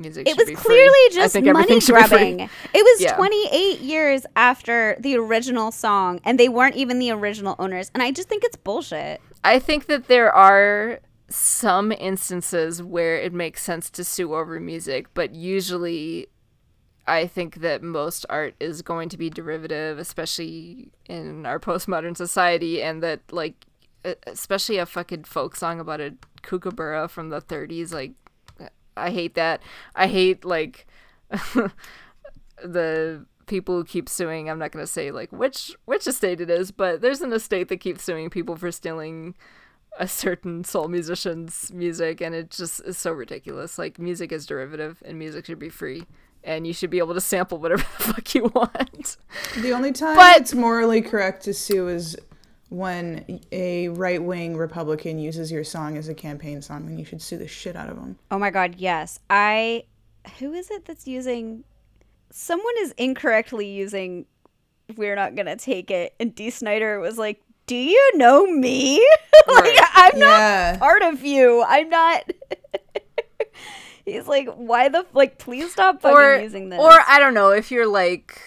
music. it was be free. clearly I just money everything should be free. grubbing. It was Yeah. 28 years after the original song, and they weren't even the original owners. And I just think it's bullshit. I think that there are some instances where it makes sense to sue over music, but usually I think that most art is going to be derivative, especially in our postmodern society, and that, like, especially a fucking folk song about a kookaburra from the 30s, like, I hate that. I hate, like, *laughs* the people who keep suing. I'm not going to say like which which estate it is but there's an estate that keeps suing people for stealing a certain soul musician's music and it just is so ridiculous. Like music is derivative and music should be free and you should be able to sample whatever *laughs* the fuck you want. The only time But- it's morally correct to sue is when a right wing Republican uses your song as a campaign song, and you should sue the shit out of them. Oh my god, yes. I who is it that's using someone is incorrectly using we're not gonna take it and Dee Snider was like, Do you know me? *laughs* like Right. I'm not Yeah. part of you. I'm not *laughs* He's like, why the like please stop fucking or using this. or i don't know if you're like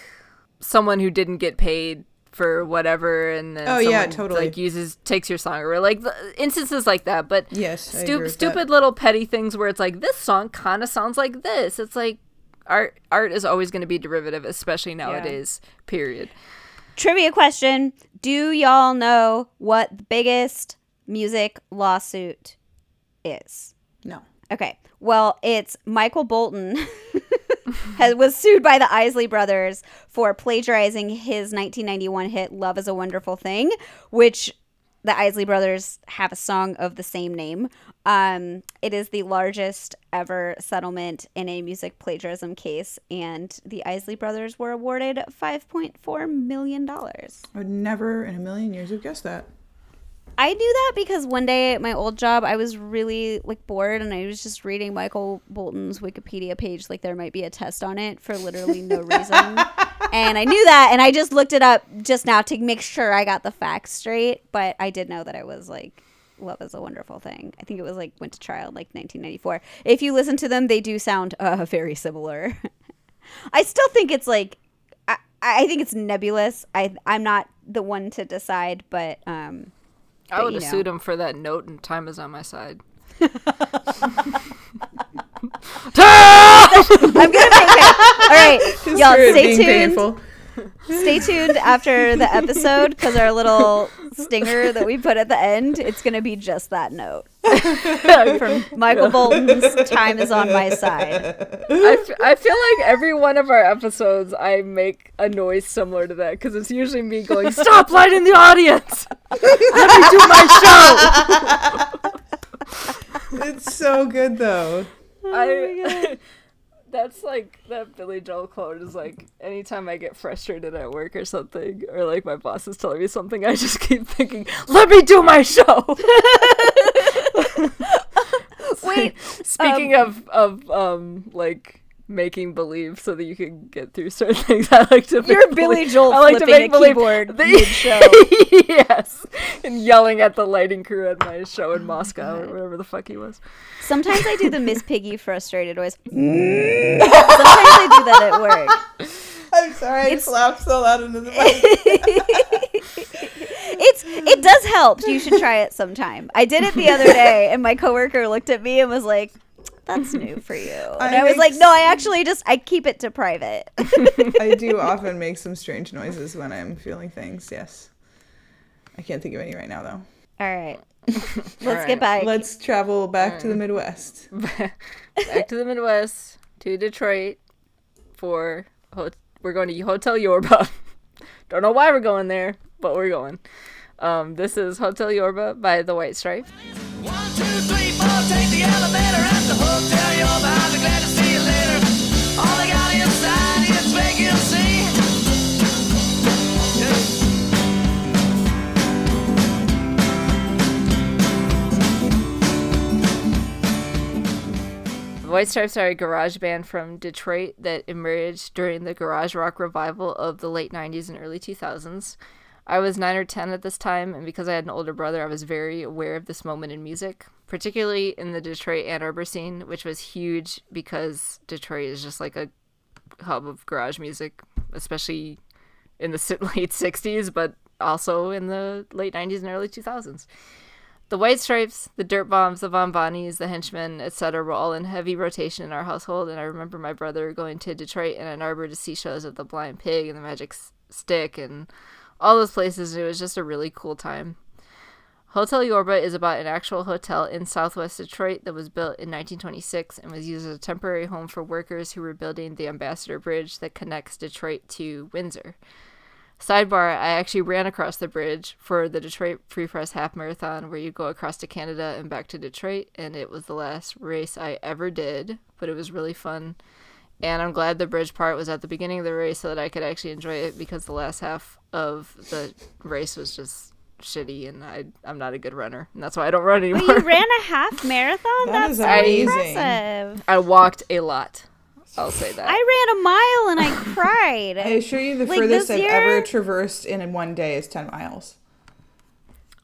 someone who didn't get paid for whatever and then Oh, yeah, someone, totally. like uses takes your song or like instances like that but Yes, I stu- stupid that. little petty things where it's like this song kind of sounds like this it's like art art is always going to be derivative, especially nowadays. Period. Trivia question Do y'all know what the biggest music lawsuit is? No. Okay. Well, it's Michael Bolton *laughs* has, was sued by the Isley brothers for plagiarizing his 1991 hit "Love Is a Wonderful Thing," which the Isley brothers have a song of the same name. Um, it is the largest ever settlement in a music plagiarism case, and the Isley brothers were awarded 5.4 million dollars. I would never in a million years have guessed that. I knew that because one day at my old job, I was really like bored and I was just reading Michael Bolton's Wikipedia page, like there might be a test on it for literally no *laughs* reason. and I knew that, and I just looked it up just now to make sure I got the facts straight. But I did know that it was like love is a wonderful thing. I think it was like went to trial in like 1994. If you listen to them, they do sound uh, *laughs* very similar. *laughs* I still think it's like I, I think it's nebulous. I I'm not the one to decide, but um. I would have know. sued him for that note, and time is on my side. *laughs* *laughs* I'm gonna make it. All right, y'all, stay tuned. painful. Stay tuned after the episode because our little stinger that we put at the end, it's gonna be just that note *laughs* from Michael Bolton's "Time is on my side." I, f- I feel like every one of our episodes, I make a noise similar to that because it's usually me going, "Stop lighting the audience! Let me do my show." It's so good though. Oh I, *laughs* that's like that Billy Joel quote is like, anytime I get frustrated at work or something, or like my boss is telling me something, I just keep thinking, "Let me do my show." *laughs* *laughs* Wait, Speaking of of um like making believe so that you can get through certain *laughs* things, I like to. you're make Billy Joel I like to flipping make a believe keyboard that- mid-show. *laughs* yes, and yelling at the lighting crew at my show in Moscow or whatever the fuck he was. Sometimes I do the Miss *laughs* Piggy frustrated voice. Sometimes I do that at work. I'm sorry, I It's- just laughed so loud into the mic. It's it does help. You should try it sometime. I did it the other day, and my coworker looked at me and was like, "That's new for you." *laughs* And I I, was like, "No, I actually just I keep it to private." *laughs* I do *laughs* often make some strange noises when I'm feeling things. Yes. I can't think of any right now though. All right, let's right. get back. Let's travel back to the mm. Midwest. Back to the Midwest, to Detroit, for ho- we're going to Hotel Yorba. Don't know why we're going there, but we're going. Um, this is Hotel Yorba by the White Stripes. One, two, three, four, take the elevator at the hotel. You're behind, be glad to see you later. All they got inside is vacancy. The White Stripes are a garage band from Detroit that emerged during the garage rock revival of the late 90s and early 2000s. I was 9 or 10 at this time, and because I had an older brother, I was very aware of this moment in music, particularly in the Detroit Ann Arbor scene, which was huge because Detroit is just like a hub of garage music, especially in the *laughs* late 60s, but also in the late 90s and early 2000s. The White Stripes, the Dirt Bombs, the Von the Hentchmen, etc., were all in heavy rotation in our household, and I remember my brother going to Detroit and Ann Arbor to see shows of the Blind Pig and the Magic Stick and all those places. It was just a really cool time. Hotel Yorba is about an actual hotel in southwest Detroit that was built in 1926 and was used as a temporary home for workers who were building the Ambassador Bridge that connects Detroit to Windsor. Sidebar, I actually ran across the bridge for the Detroit Free Press Half Marathon where you go across to Canada and back to Detroit, and it was the last race I ever did, but it was really fun. And I'm glad the bridge part was at the beginning of the race so that I could actually enjoy it because the last half of the race was just shitty and I, I'm not a good runner. And that's why I don't run anymore. But you ran a half *laughs* marathon. That That's is so amazing. impressive. I walked a lot. I'll say that. I ran a mile and I *laughs* cried. I assure you, the Like, furthest I've year- ever traversed in one day is 10 miles.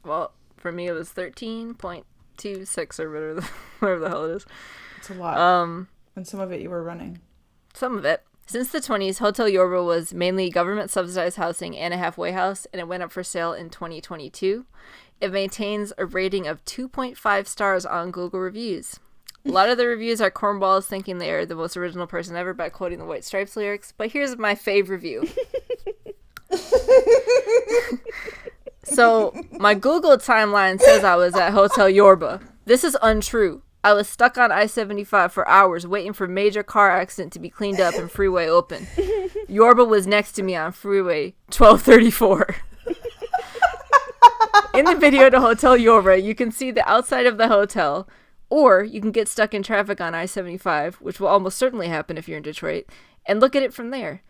well, for me it was 13.26 or whatever the, *laughs* whatever the hell it is. It's a lot. Um, and some of it you were running. Some of it. Since the 20s, Hotel Yorba was mainly government subsidized housing and a halfway house, and it went up for sale in 2022. It maintains a rating of 2.5 stars on Google reviews. A lot of the reviews are cornballs thinking they are the most original person ever by quoting the White Stripes lyrics. But here's my fave review. *laughs* so, my Google timeline says I was at Hotel Yorba. This is untrue. I was stuck on I 75 for hours waiting for major car accident to be cleaned up and freeway open. *laughs* Yorba was next to me on freeway 1234. In the video to Hotel Yorba, you can see the outside of the hotel, or you can get stuck in traffic on I 75, which will almost certainly happen if you're in Detroit, and look at it from there.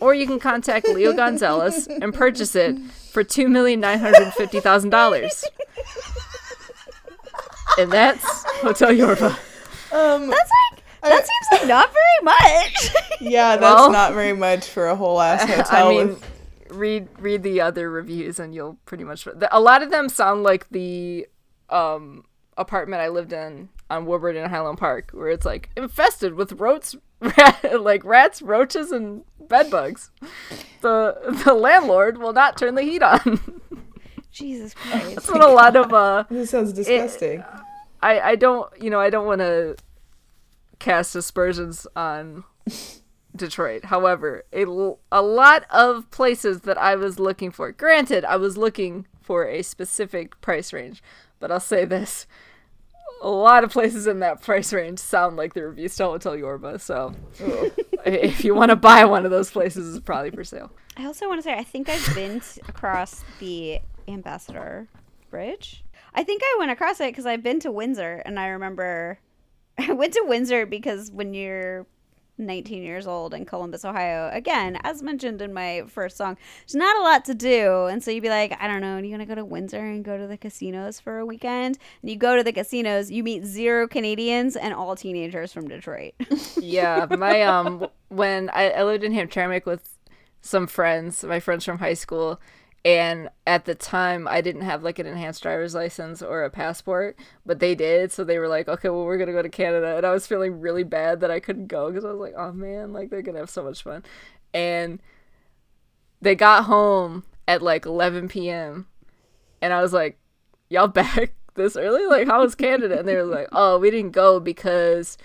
Or you can contact Leo Gonzalez and purchase it for $2,950,000. And that's Hotel Yorba. Um, That's like that seems like not very much. *laughs* yeah, that's Well- not very much for a whole ass *laughs* hotel. I mean, with- read read the other reviews and you'll pretty much a lot of them sound like the um apartment I lived in on Woodward in Highland Park, where it's like infested with roach, *laughs* rat, like rats, roaches, and bed bugs. The the landlord will not turn the heat on. Jesus Christ. That's what a lot of uh this sounds disgusting. I I don't you know I don't want to cast aspersions on *laughs* Detroit. However, a, l- a lot of places that I was looking for. Granted, I was looking for a specific price range, but I'll say this: a lot of places in that price range sound like the reviews to Hotel Yorba. So, *laughs* if you want to buy one of those places, it's probably for sale. I also want to say I think I've been across the Ambassador Bridge. I think I went across it because I've been to Windsor, and I remember *laughs* I went to Windsor because when you're 19 years old in Columbus, Ohio, again, as mentioned in my first song, there's not a lot to do, and so you'd be like, I don't know, are you going to go to Windsor and go to the casinos for a weekend? And you go to the casinos, you meet zero Canadians and all teenagers from Detroit. *laughs* Yeah, my um, when I, I lived in Hamtramck with some friends, my friends from high school, and at the time I didn't have like an enhanced driver's license or a passport, but they did, so they were like, okay, well we're gonna go to Canada, and I was feeling really bad that I couldn't go because I was like, oh man, like they're gonna have so much fun, and they got home at like 11 p.m. and I was like, y'all back *laughs* this early? Like, how was Canada? And they were like, oh, we didn't go because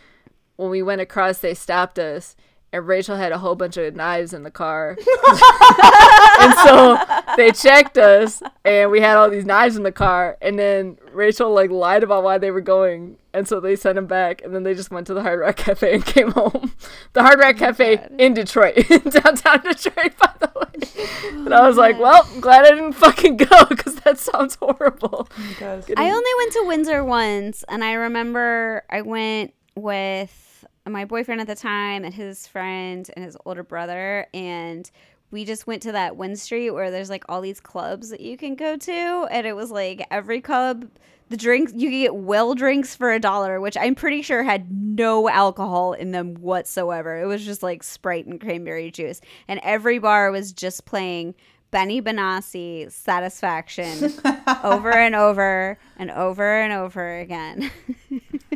when we went across, they stopped us, and Rachel had a whole bunch of knives in the car. *laughs* and so they checked us, and we had all these knives in the car. And then Rachel like lied about why they were going, and so they sent him back. And then they just went to the Hard Rock Cafe and came home. The Hard Rock Cafe in Detroit, *laughs* in downtown Detroit, by the way. And I was like, well, I'm glad I didn't fucking go because that sounds horrible. Because I only went to Windsor once, and I remember I went with my boyfriend at the time and his friend and his older brother, and we just went to that Win Street where there's like all these clubs that you can go to, and it was like every club. The drinks you could get well drinks for a dollar, which I'm pretty sure had no alcohol in them whatsoever. It was just like Sprite and cranberry juice, and every bar was just playing Benny Benassi Satisfaction *laughs* over and over and over and over again.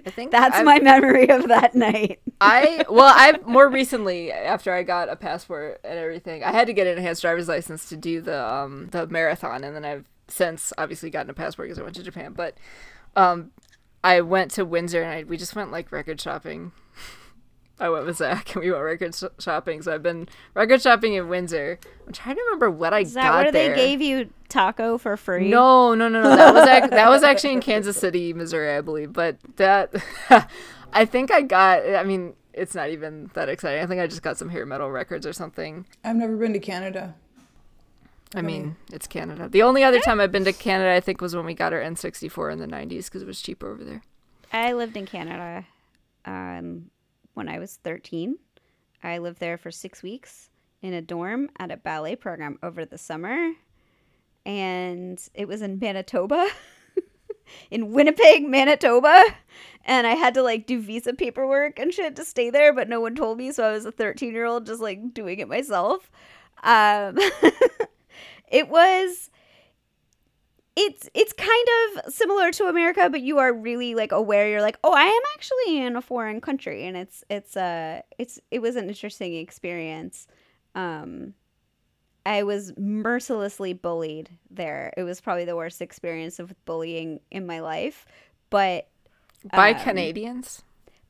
I think That's I've- my memory of that night. I well, I more recently after I got a passport and everything, I had to get an enhanced driver's license to do the um the marathon, and then I've since obviously gotten a passport because I went to Japan. But um, I went to Windsor and I, we just went like record shopping. I went with Zach *laughs* and we went record sh- shopping. So I've been record shopping in Windsor. I'm trying to remember what I Is that got where there. they gave you taco for free? No, no, no, no. That was ac- *laughs* that was actually in Kansas City, Missouri, I believe. But that, *laughs* I think I got. I mean, it's not even that exciting. I think I just got some hair metal records or something. I've never been to Canada. I mean, it's Canada. The only other time I've been to Canada, I think, was when we got our N64 in the '90s because it was cheaper over there. I lived in Canada um, when I was 13. I lived there for six weeks in a dorm at a ballet program over the summer. And it was in Manitoba, *laughs* in Winnipeg, Manitoba. And I had to like do visa paperwork and shit to stay there, but no one told me. So I was a 13 year old just like doing it myself. Um, *laughs* it was it's it's kind of similar to America, but you are really like aware. You're like, oh, I am actually in a foreign country, and it's it's uh it's it was an interesting experience. Um, I was mercilessly bullied there. It was probably the worst experience of bullying in my life, but By Um, Canadians,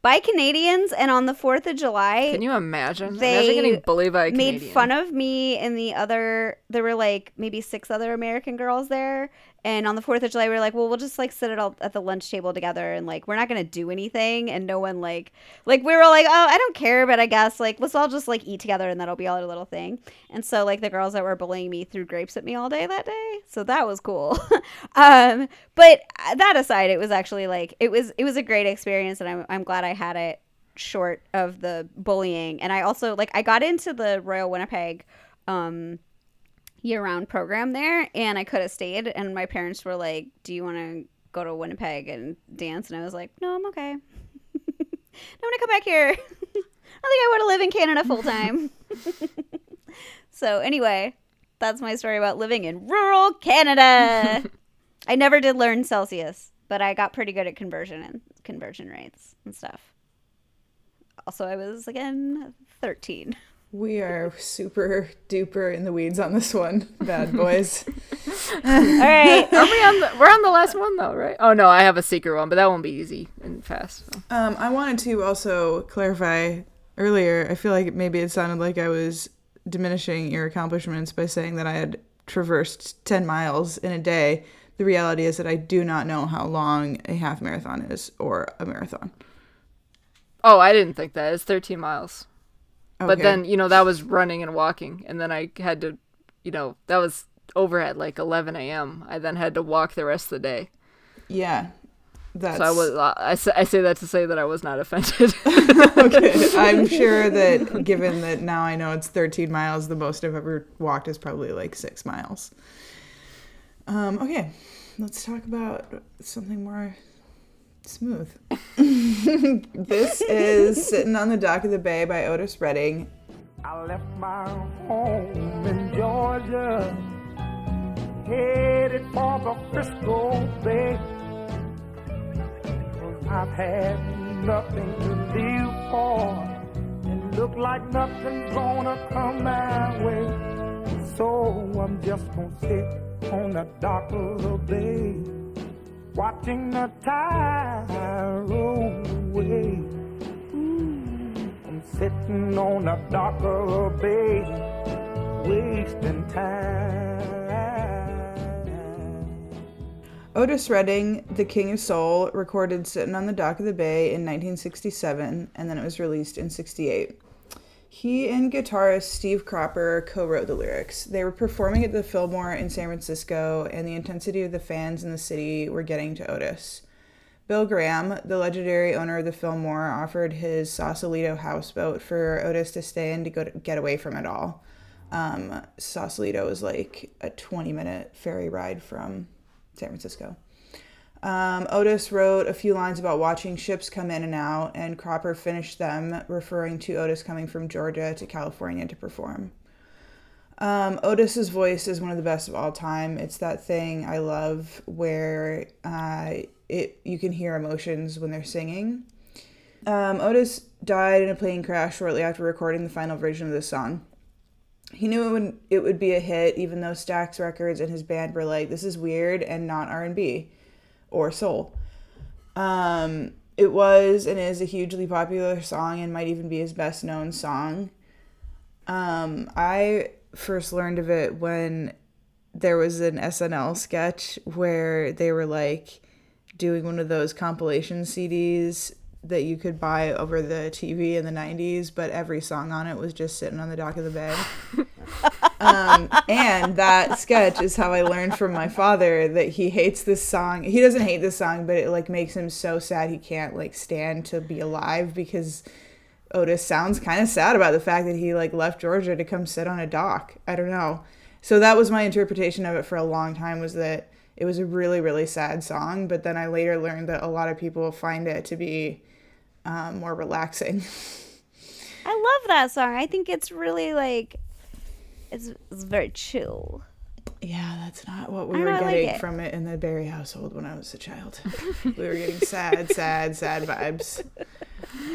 by Canadians, and on the Fourth of July, Can you imagine? They imagine getting bullied by a made fun of me and the other. There were like maybe six other American girls there, and on the Fourth of July, we were like, well, we'll just like sit at all at the lunch table together, and like we're not gonna do anything, and no one like like we were like, oh, I don't care, but I guess like let's all just like eat together, and that'll be our little thing. And so like the girls that were bullying me threw grapes at me all day that day, so that was cool. *laughs* um, but that aside, it was actually like it was it was a great experience, and I'm I'm glad I had it short of the bullying. And i also like i got into the royal winnipeg um year-round program there and i could have stayed. And my parents were like do you want to go to winnipeg and dance? And i was like no i'm okay. *laughs* I'm gonna come back here. *laughs* I think i want to live in canada full time *laughs* so anyway that's my story about living in rural canada. I never did learn celsius but i got pretty good at conversion and conversion rates and stuff also i was again 13 We are super duper in the weeds on this one, bad boys. *laughs* all right *laughs* Are we on the? We're on the last one though, right? Oh no, I have a secret one, but that won't be easy and fast. so. Um, I wanted to also clarify earlier. I feel like maybe it sounded like I was diminishing your accomplishments by saying that I had traversed 10 miles in a day. The reality is that I do not know how long a half marathon is or a marathon. Oh, I didn't think that. It's 13 miles. But then, you know, that was running and walking. And then I had to, you know, that was over at like 11 a.m. I then had to walk the rest of the day. yeah, that's So I was, uh, I say, I say that to say that I was not offended. *laughs* *laughs* okay. I'm sure that given that now I know it's 13 miles, the most I've ever walked is probably like six miles. Um, okay, let's talk about something more smooth. *laughs* this is Sitting on the Dock of the Bay by Otis Redding. I left my home in Georgia, headed for the Frisco Bay. i I've had nothing to live for, and look like nothing's gonna come my way. So I'm just gonna sit on the dock of the bay, watching the tide roll away. Mm. I'm sitting on of the bay, wasting time. Otis Redding, the King of Soul, recorded Sitting on the Dock of the Bay in 1967, and then it was released in 68. He and guitarist Steve Cropper co wrote the lyrics. They were performing at the Fillmore in San Francisco, and the intensity of the fans in the city were getting to Otis. Bill Graham, the legendary owner of the Fillmore, offered his Sausalito houseboat for Otis to stay in to go to get away from it all. Um, Sausalito is like a 20 minute ferry ride from San Francisco. Um, Otis wrote a few lines about watching ships come in and out, and Cropper finished them, referring to Otis coming from Georgia to California to perform. Um, Otis's voice is one of the best of all time. It's that thing I love where uh, it you can hear emotions when they're singing. Um, Otis died in a plane crash shortly after recording the final version of the song. He knew it would it would be a hit, even though Stax Records and his band were like, "This is weird and not R and B or soul." Um, it was and is a hugely popular song and might even be his best known song. Um, I first learned of it when there was an SNL sketch where they were like doing one of those compilation CDs that you could buy over the TV in the 90s, but every song on it was just sitting on the dock of the bay. *laughs* um, and that sketch is how I learned from my father that he hates this song. He doesn't hate this song, but it like makes him so sad he can't like stand to be alive because Otis sounds kind of sad about the fact that he like left Georgia to come sit on a dock. I don't know. So that was my interpretation of it for a long time was that it was a really really sad song, but then I later learned that a lot of people find it to be um, more relaxing. *laughs* I love that song. I think it's really like it's, it's very chill. Yeah, that's not what we I were don't like getting from it in the Barry household when I was a child. we were getting sad, *laughs* sad, sad vibes.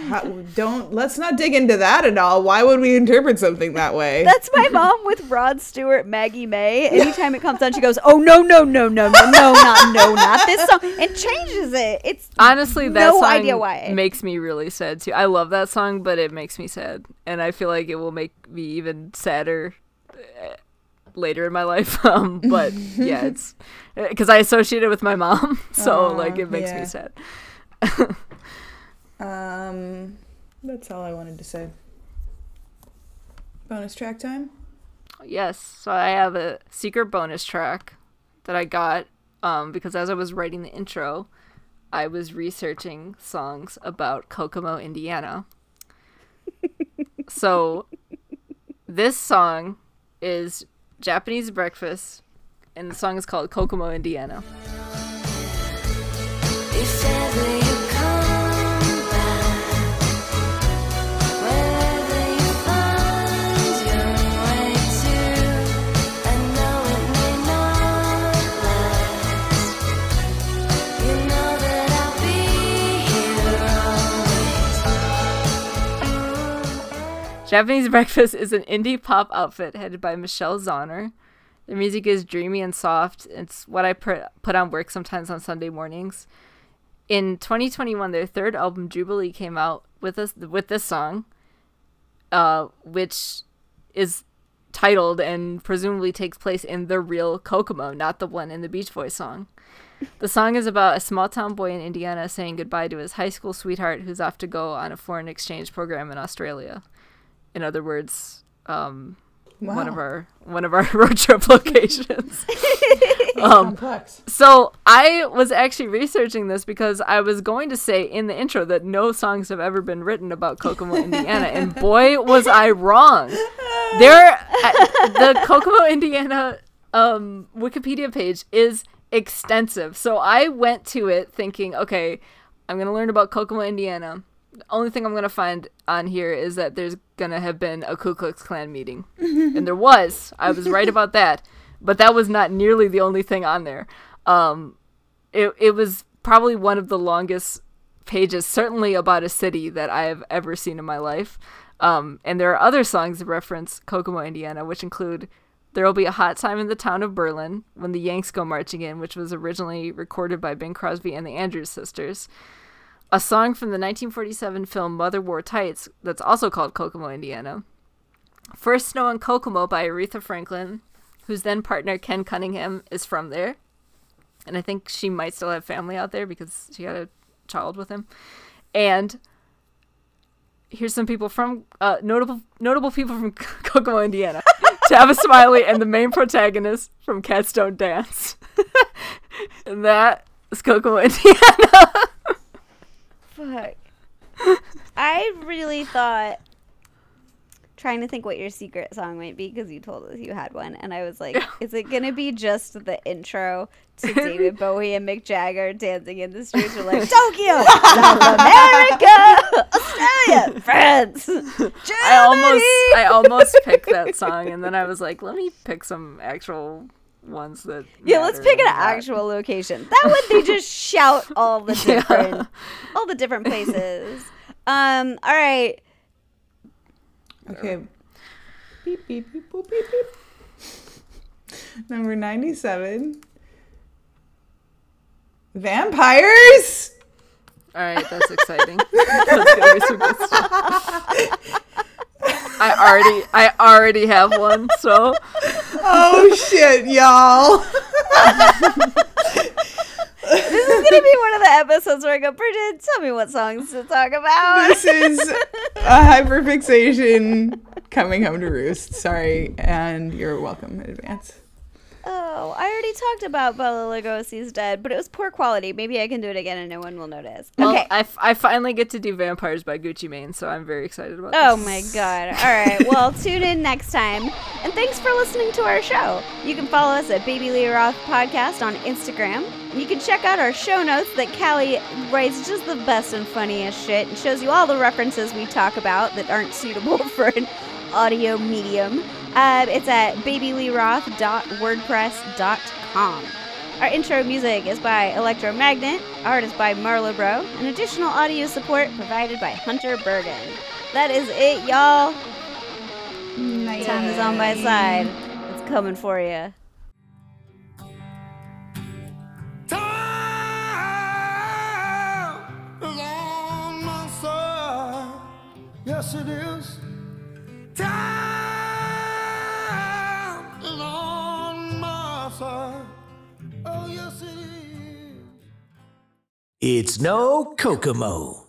How, don't let's not dig into that at all. Why would we interpret something that way? That's my *laughs* mom with Rod Stewart, Maggie May. Anytime it comes on, she goes, "Oh no, no, no, no, no, no, not no, not this song," and changes it. It's Honestly, that No song idea why. makes me really sad too. I love that song, but it makes me sad, and I feel like it will make me even sadder later in my life. *laughs* Um, but yeah, *laughs* it's because I associate it with my mom, *laughs* so Aw, like it makes yeah. me sad. Um, that's all I wanted to say. Bonus track time. Yes, so I have a secret bonus track that I got um, because as I was writing the intro, I was researching songs about Kokomo, Indiana. so this song is Japanese Breakfast, and the song is called Kokomo, Indiana. Japanese Breakfast is an indie pop outfit headed by Michelle Zauner. Their music is dreamy and soft. It's what I put put on work sometimes on Sunday mornings. In 2021, their third album Jubilee came out with us with this song, uh, which is titled and presumably takes place in the real Kokomo, not the one in the Beach Boys song. The song is about a small town boy in Indiana saying goodbye to his high school sweetheart who's off to go on a foreign exchange program in Australia. In other words, um, one of our one of our *laughs* road trip locations. *laughs* um, Complex. so I was actually researching this because I was going to say in the intro that no songs have ever been written about Kokomo, Indiana, and *laughs* boy was I wrong. There, the Kokomo, Indiana um, Wikipedia page is extensive. So I went to it thinking, okay, I'm gonna learn about Kokomo, Indiana. The only thing I'm gonna find on here is that there's gonna have been a Ku Klux Klan meeting, *laughs* and there was. I was right about that, but that was not nearly the only thing on there. Um, it it was probably one of the longest pages, certainly about a city that I have ever seen in my life. Um, and there are other songs that reference Kokomo, Indiana, which include There Will Be a Hot Time in the Town of Berlin when the Yanks go marching in, which was originally recorded by Bing Crosby and the Andrews sisters. A song from the 1947 film Mother Wore Tights that's also called Kokomo, Indiana. First Snow in Kokomo by Aretha Franklin, whose then partner Ken Cunningham is from there. And I think she might still have family out there because she had a child with him. And here's some people from uh, notable notable people from *laughs* Kokomo, Indiana. *laughs* Tavis Smiley and the main protagonist from Cats Don't Dance. *laughs* and that is Kokomo, Indiana. Fuck. I really thought trying to think what your secret song might be because you told us you had one and I was like, *laughs* is it gonna be just the intro to *laughs* David Bowie and Mick Jagger dancing in the streets or like *laughs* Tokyo, South America, Australia, France, Germany. I almost I almost picked that song and then I was like, let me pick some actual ones that Yeah, let's pick an that- actual location. That would they just *laughs* shout all the different all the different places. Um, all right. Okay. Beep beep beep boop beep beep. Number ninety-seven. Vampires. All right, that's exciting. *laughs* *laughs* I already I already have one, so Oh shit, y'all. This is gonna be one of the episodes where I go, Bridget, tell me what songs to talk about. This is a hyperfixation coming home to roost. Sorry, and you're welcome in advance. Oh, I already talked about Bela Lugosi's Dead, but it was poor quality. Maybe I can do it again and no one will notice. well, okay. I, f- I finally get to do Vampires by Gucci Mane, so I'm very excited about Oh this. Oh my *laughs* god. All right. Well, tune in next time. And thanks for listening to our show. You can follow us at Baby Lee Roth Podcast on Instagram. You can check out our show notes that Callie writes just the best and funniest shit and shows you all the references we talk about that aren't suitable *laughs* for an audio medium. Um, it's at babyleeroth.wordpress.com. Our intro music is by Electro Magnet, art is by Marlobro, and additional audio support provided by Hunter Burgan. That is it, y'all. Nice. Time is on my side. It's coming for you. Time is on my side. Yes, it is. Time Oh, yes, it is. It's no Kokomo.